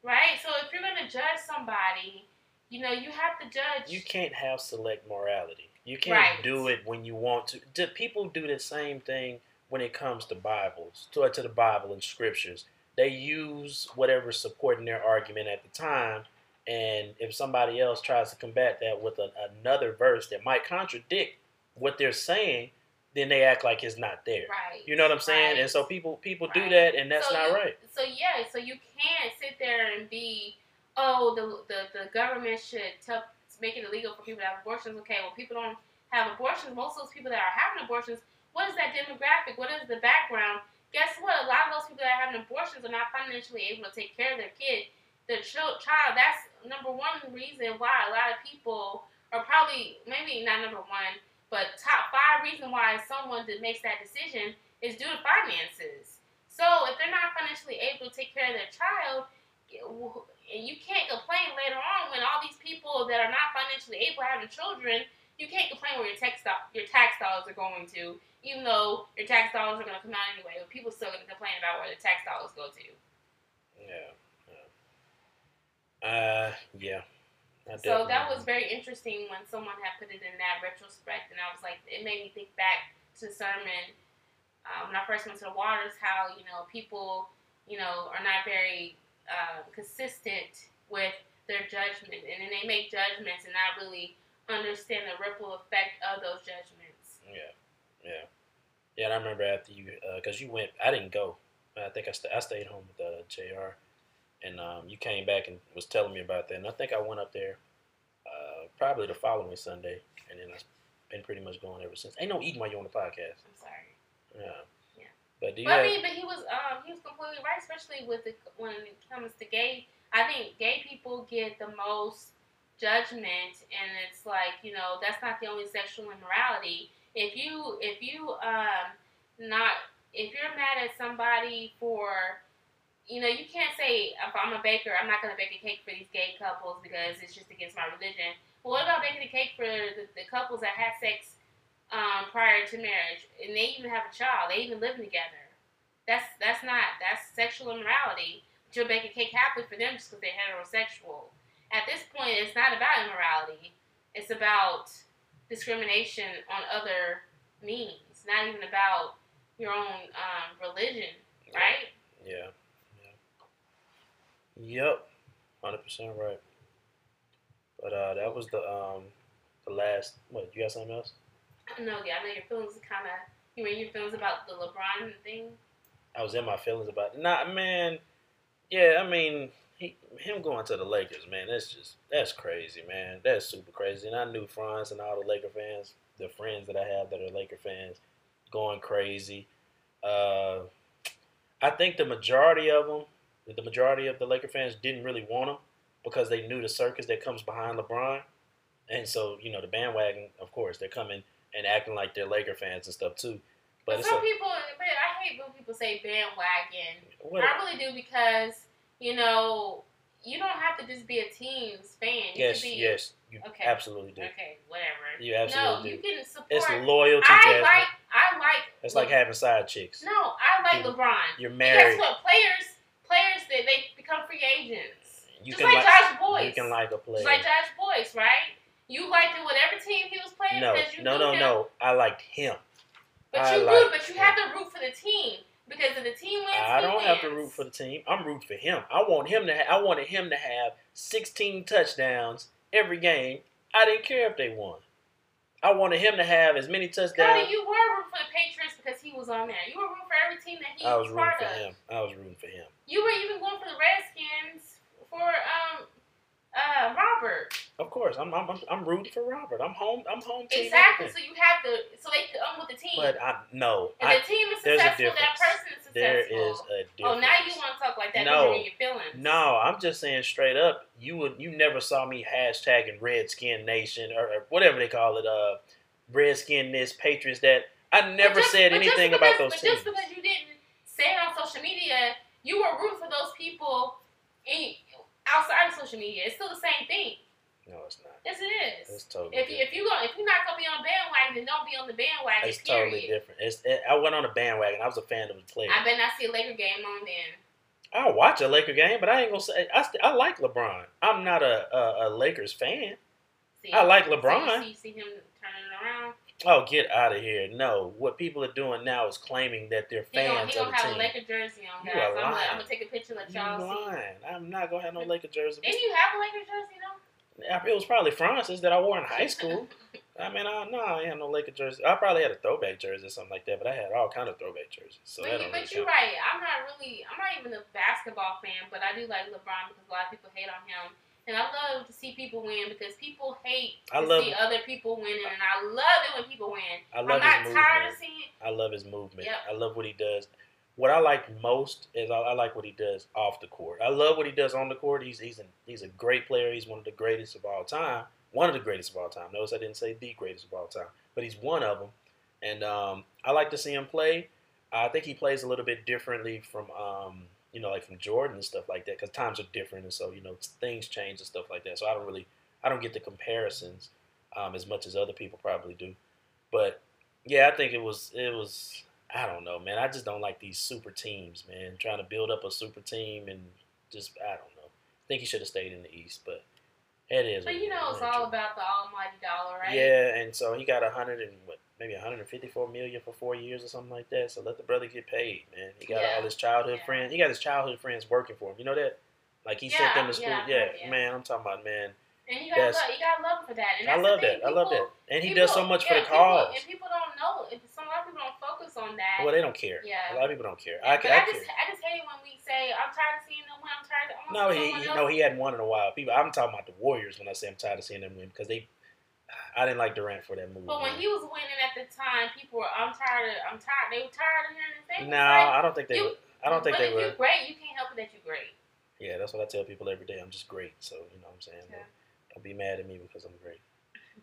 Right? So if you're going to judge somebody, you know, you have to judge. You can't have select morality. You can't Right. do it when you want to. Do, people do the same thing when it comes to Bibles, to, uh, to the Bible and scriptures. They use whatever's supporting their argument at the time, and if somebody else tries to combat that with a, another verse that might contradict what they're saying, then they act like it's not there. Right. You know what I'm saying? Right. And so people people do that, and that's So not you- right. So yeah, so you can't sit there and be, oh, the the, the government should tell, make it illegal for people to have abortions. Okay, well, people don't have abortions. Most of those people that are having abortions, what is that demographic? What is the background? guess what? A lot of those people that are having abortions are not financially able to take care of their kid, their child. That's number one reason why a lot of people are probably maybe not number one, but top five reason why someone that makes that decision is due to finances. So if they're not financially able to take care of their child, and you can't complain later on when all these people that are not financially able having children, you can't complain where your tax your tax dollars are going to even though your tax dollars are going to come out anyway, but people still going to complain about where the tax dollars go to. Yeah. yeah. Uh, yeah. So that was very interesting when someone had put it in that retrospect, and I was like, it made me think back to the sermon um, when I first went to the waters, how you know people, you know, are not very uh, consistent with their judgment, and then they make judgments and not really understand the ripple effect of those judgments. Yeah. Yeah, yeah. And I remember after you, because uh, you went, I didn't go. I think I, st- I stayed home with uh, Jr. And um, you came back and was telling me about that. And I think I went up there uh, probably the following Sunday, and then I've been pretty much going ever since. Ain't no eating while you're on the podcast. I'm sorry. Yeah. But do you but have, I mean, but he was um, he was completely right, especially with the when it comes to gay. I think gay people get the most judgment, and it's like you know that's not the only sexual immorality if you if you um not if you're mad at somebody for you know you can't say if I'm a baker I'm not gonna bake a cake for these gay couples because it's just against my religion. But what about baking a cake for the, the couples that had sex um, prior to marriage and they even have a child, they even living together? That's that's not that's sexual immorality. But you'll bake a cake happily for them just because they're heterosexual. At this point, it's not about immorality. It's about discrimination on other means, not even about your own um, religion, right? Yeah. Yeah. Yep. Hundred percent right. But uh, that was the um the last. What you got something else? No, yeah, I know your feelings are kind of. You mean your feelings about the LeBron thing? I was in my feelings about it. Nah, man. Yeah, I mean, he, him going to the Lakers, man, that's just that's crazy, man. That's super crazy. And I knew Franz and all the Laker fans, the friends that I have that are Laker fans, going crazy. Uh, I think the majority of them, the majority of the Laker fans, didn't really want him because they knew the circus that comes behind LeBron, and so you know the bandwagon, of course, they're coming and acting like they're Laker fans and stuff too. But, but some a, people, but I hate when people say bandwagon. What, I really do because you know, you don't have to just be a team's fan. You yes, be, yes, you okay. absolutely do. Okay, whatever. You absolutely no, do. you can support. It's loyalty. I Jasmine. like. I like. It's like having side chicks. No, I like you, LeBron. You're married. guess what? Players, players, they, they become free agents. You just like, like Josh Boyce. You can like a player. Just like Josh Boyce, right? You liked it whatever team he was playing no, because you no, no, him. no. I liked him. But I you root, but you him. have to root for the team. Because if the team wins, I don't wins. have to root for the team. I'm rooting for him. I want him to. Ha- I wanted him to have 16 touchdowns every game. I didn't care if they won. I wanted him to have as many touchdowns. Cody, you were rooting for the Patriots because he was on there. You were rooting for every team that he I was, was rooting for of. him. I was rooting for him. You were even going for the Redskins for um uh, Robert. Of course, I'm, I'm I'm rooting for Robert. I'm home. I'm home team. Exactly. So you have to. So they come with the team. But I no. If I, the team is successful, that person is successful. There is a difference. Oh, now you want to talk like that? No. You're your feelings. No, I'm just saying straight up. You would. You never saw me hashtagging Redskin Nation or, or whatever they call it. Uh, Redskin this Patriots that. I never just, said anything because, about those but teams. just because you didn't say it on social media, you were rooting for those people in, outside of social media. It's still the same thing. No, it's not. Yes, it is. It's totally. If you, if you go if you're not gonna be on bandwagon, then don't be on the bandwagon. It's period. totally different. It's it, I went on a bandwagon. I was a fan of the player. I bet I see a Laker game on then. I'll watch a Laker game, but I ain't gonna say I, I like LeBron. I'm not a, a, a Lakers fan. See, I like so LeBron. you see, you see him turning around. Oh, get out of here! No, what people are doing now is claiming that they're He gonna, fans he of gonna the have team. a Laker jersey on, You guys. are I'm, gonna, lying. I'm gonna take a picture and let You y'all see. lying? I'm not gonna have no Laker jersey. Didn't you have a Laker jersey though? It was probably Francis that I wore in high school. I mean, I, no, I had no Laker jersey. I probably had a throwback jersey or something like that, but I had all kind of throwback jerseys. So but you, but really you're count. right. I'm not really. I'm not even a basketball fan, but I do like LeBron because a lot of people hate on him, and I love to see people win because people hate I to love- see other people winning, and I love it when people win. I I'm love not his tired of seeing. I love his movement. Yep. I love what he does. what I like most is I, I, like what he does off the court. I love what he does on the court. He's he's he's a great player. He's one of the greatest of all time. One of the greatest of all time. Notice I didn't say the greatest of all time, but he's one of them. And um, I like to see him play. I think he plays a little bit differently from um, you know like from Jordan and stuff like that because times are different and so you know things change and stuff like that. So I don't really I don't get the comparisons um, as much as other people probably do. But yeah, I think it was it was I don't know, man. I just don't like these super teams, man. Trying to build up a super team and just I don't know. I think he should have stayed in the East, but it is. But you know, it's all about the almighty dollar, right? Yeah, and so he got a hundred and what, maybe 154 million for four years or something like that. So let the brother get paid, man. He got yeah. all his childhood yeah. friends. He got his childhood friends working for him. You know that? Like he yeah, sent them to school. Yeah, man. I'm talking about man. And you gotta, love, you gotta love for that. And I love that. People, I love that. And he people, does so much for the cause. and people don't know. Some a lot of people don't focus on that. Well, they don't care. Yeah. A lot of people don't care. I, I, I just, I just hate it when we say, "I'm tired of seeing them win." I'm tired. Of, no, he, he no, he hadn't won in a while. People, I'm talking about the Warriors when I say I'm tired of seeing them win because they. I didn't like Durant for that move. But when man. he was winning at the time, people were, "I'm tired. Of, I'm tired." They were tired of hearing the same. No, like, I don't think they. You, were, I don't think they were. You're great. You can't help it that you're great. Yeah, that's what I tell people every day. I'm just great. So you know what I'm saying. Yeah. Don't be mad at me because I'm great.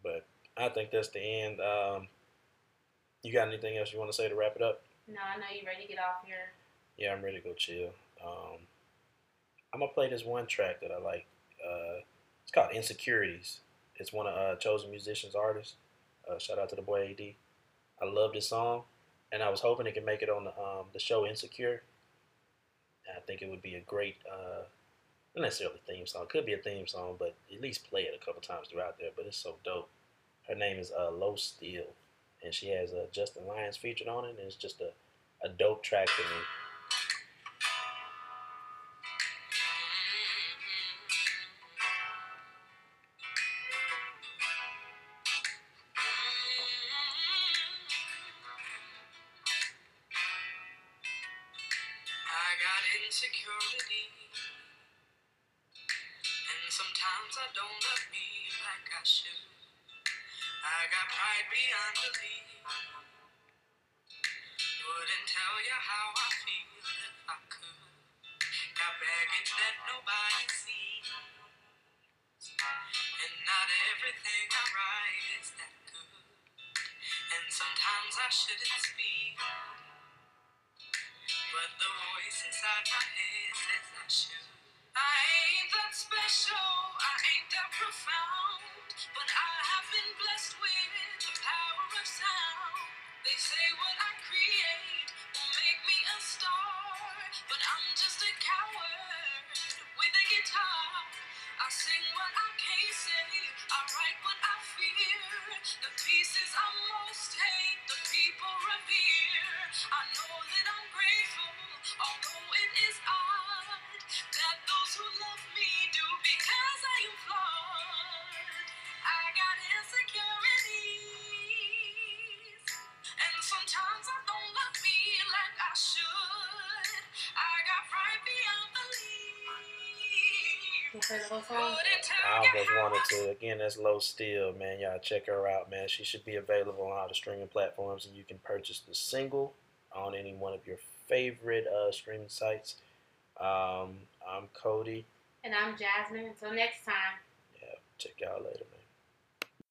But I think that's the end. Um, you got anything else you want to say to wrap it up? No, I know you're ready to get off here. Yeah, I'm ready to go chill. Um, I'm gonna play this one track that I like. Uh, it's called "Insecurities." It's one of uh, chosen musicians artists. Uh, shout out to the boy AD. I love this song, and I was hoping it could make it on the um, the show Insecure. And I think it would be a great uh, not necessarily theme song. Could be a theme song, but at least play it a couple times throughout there. But it's so dope. Her name is uh, Low Steel, and she has uh, Justin Lyons featured on it, and it's just a, a dope track to me. I almost wanted to. Again, that's Low Steel, man. Y'all check her out, man. She should be available on all the streaming platforms, and you can purchase the single on any one of your favorite uh, streaming sites. Um, I'm Cody. And I'm Jasmine. Until next time. Yeah, check y'all later, man.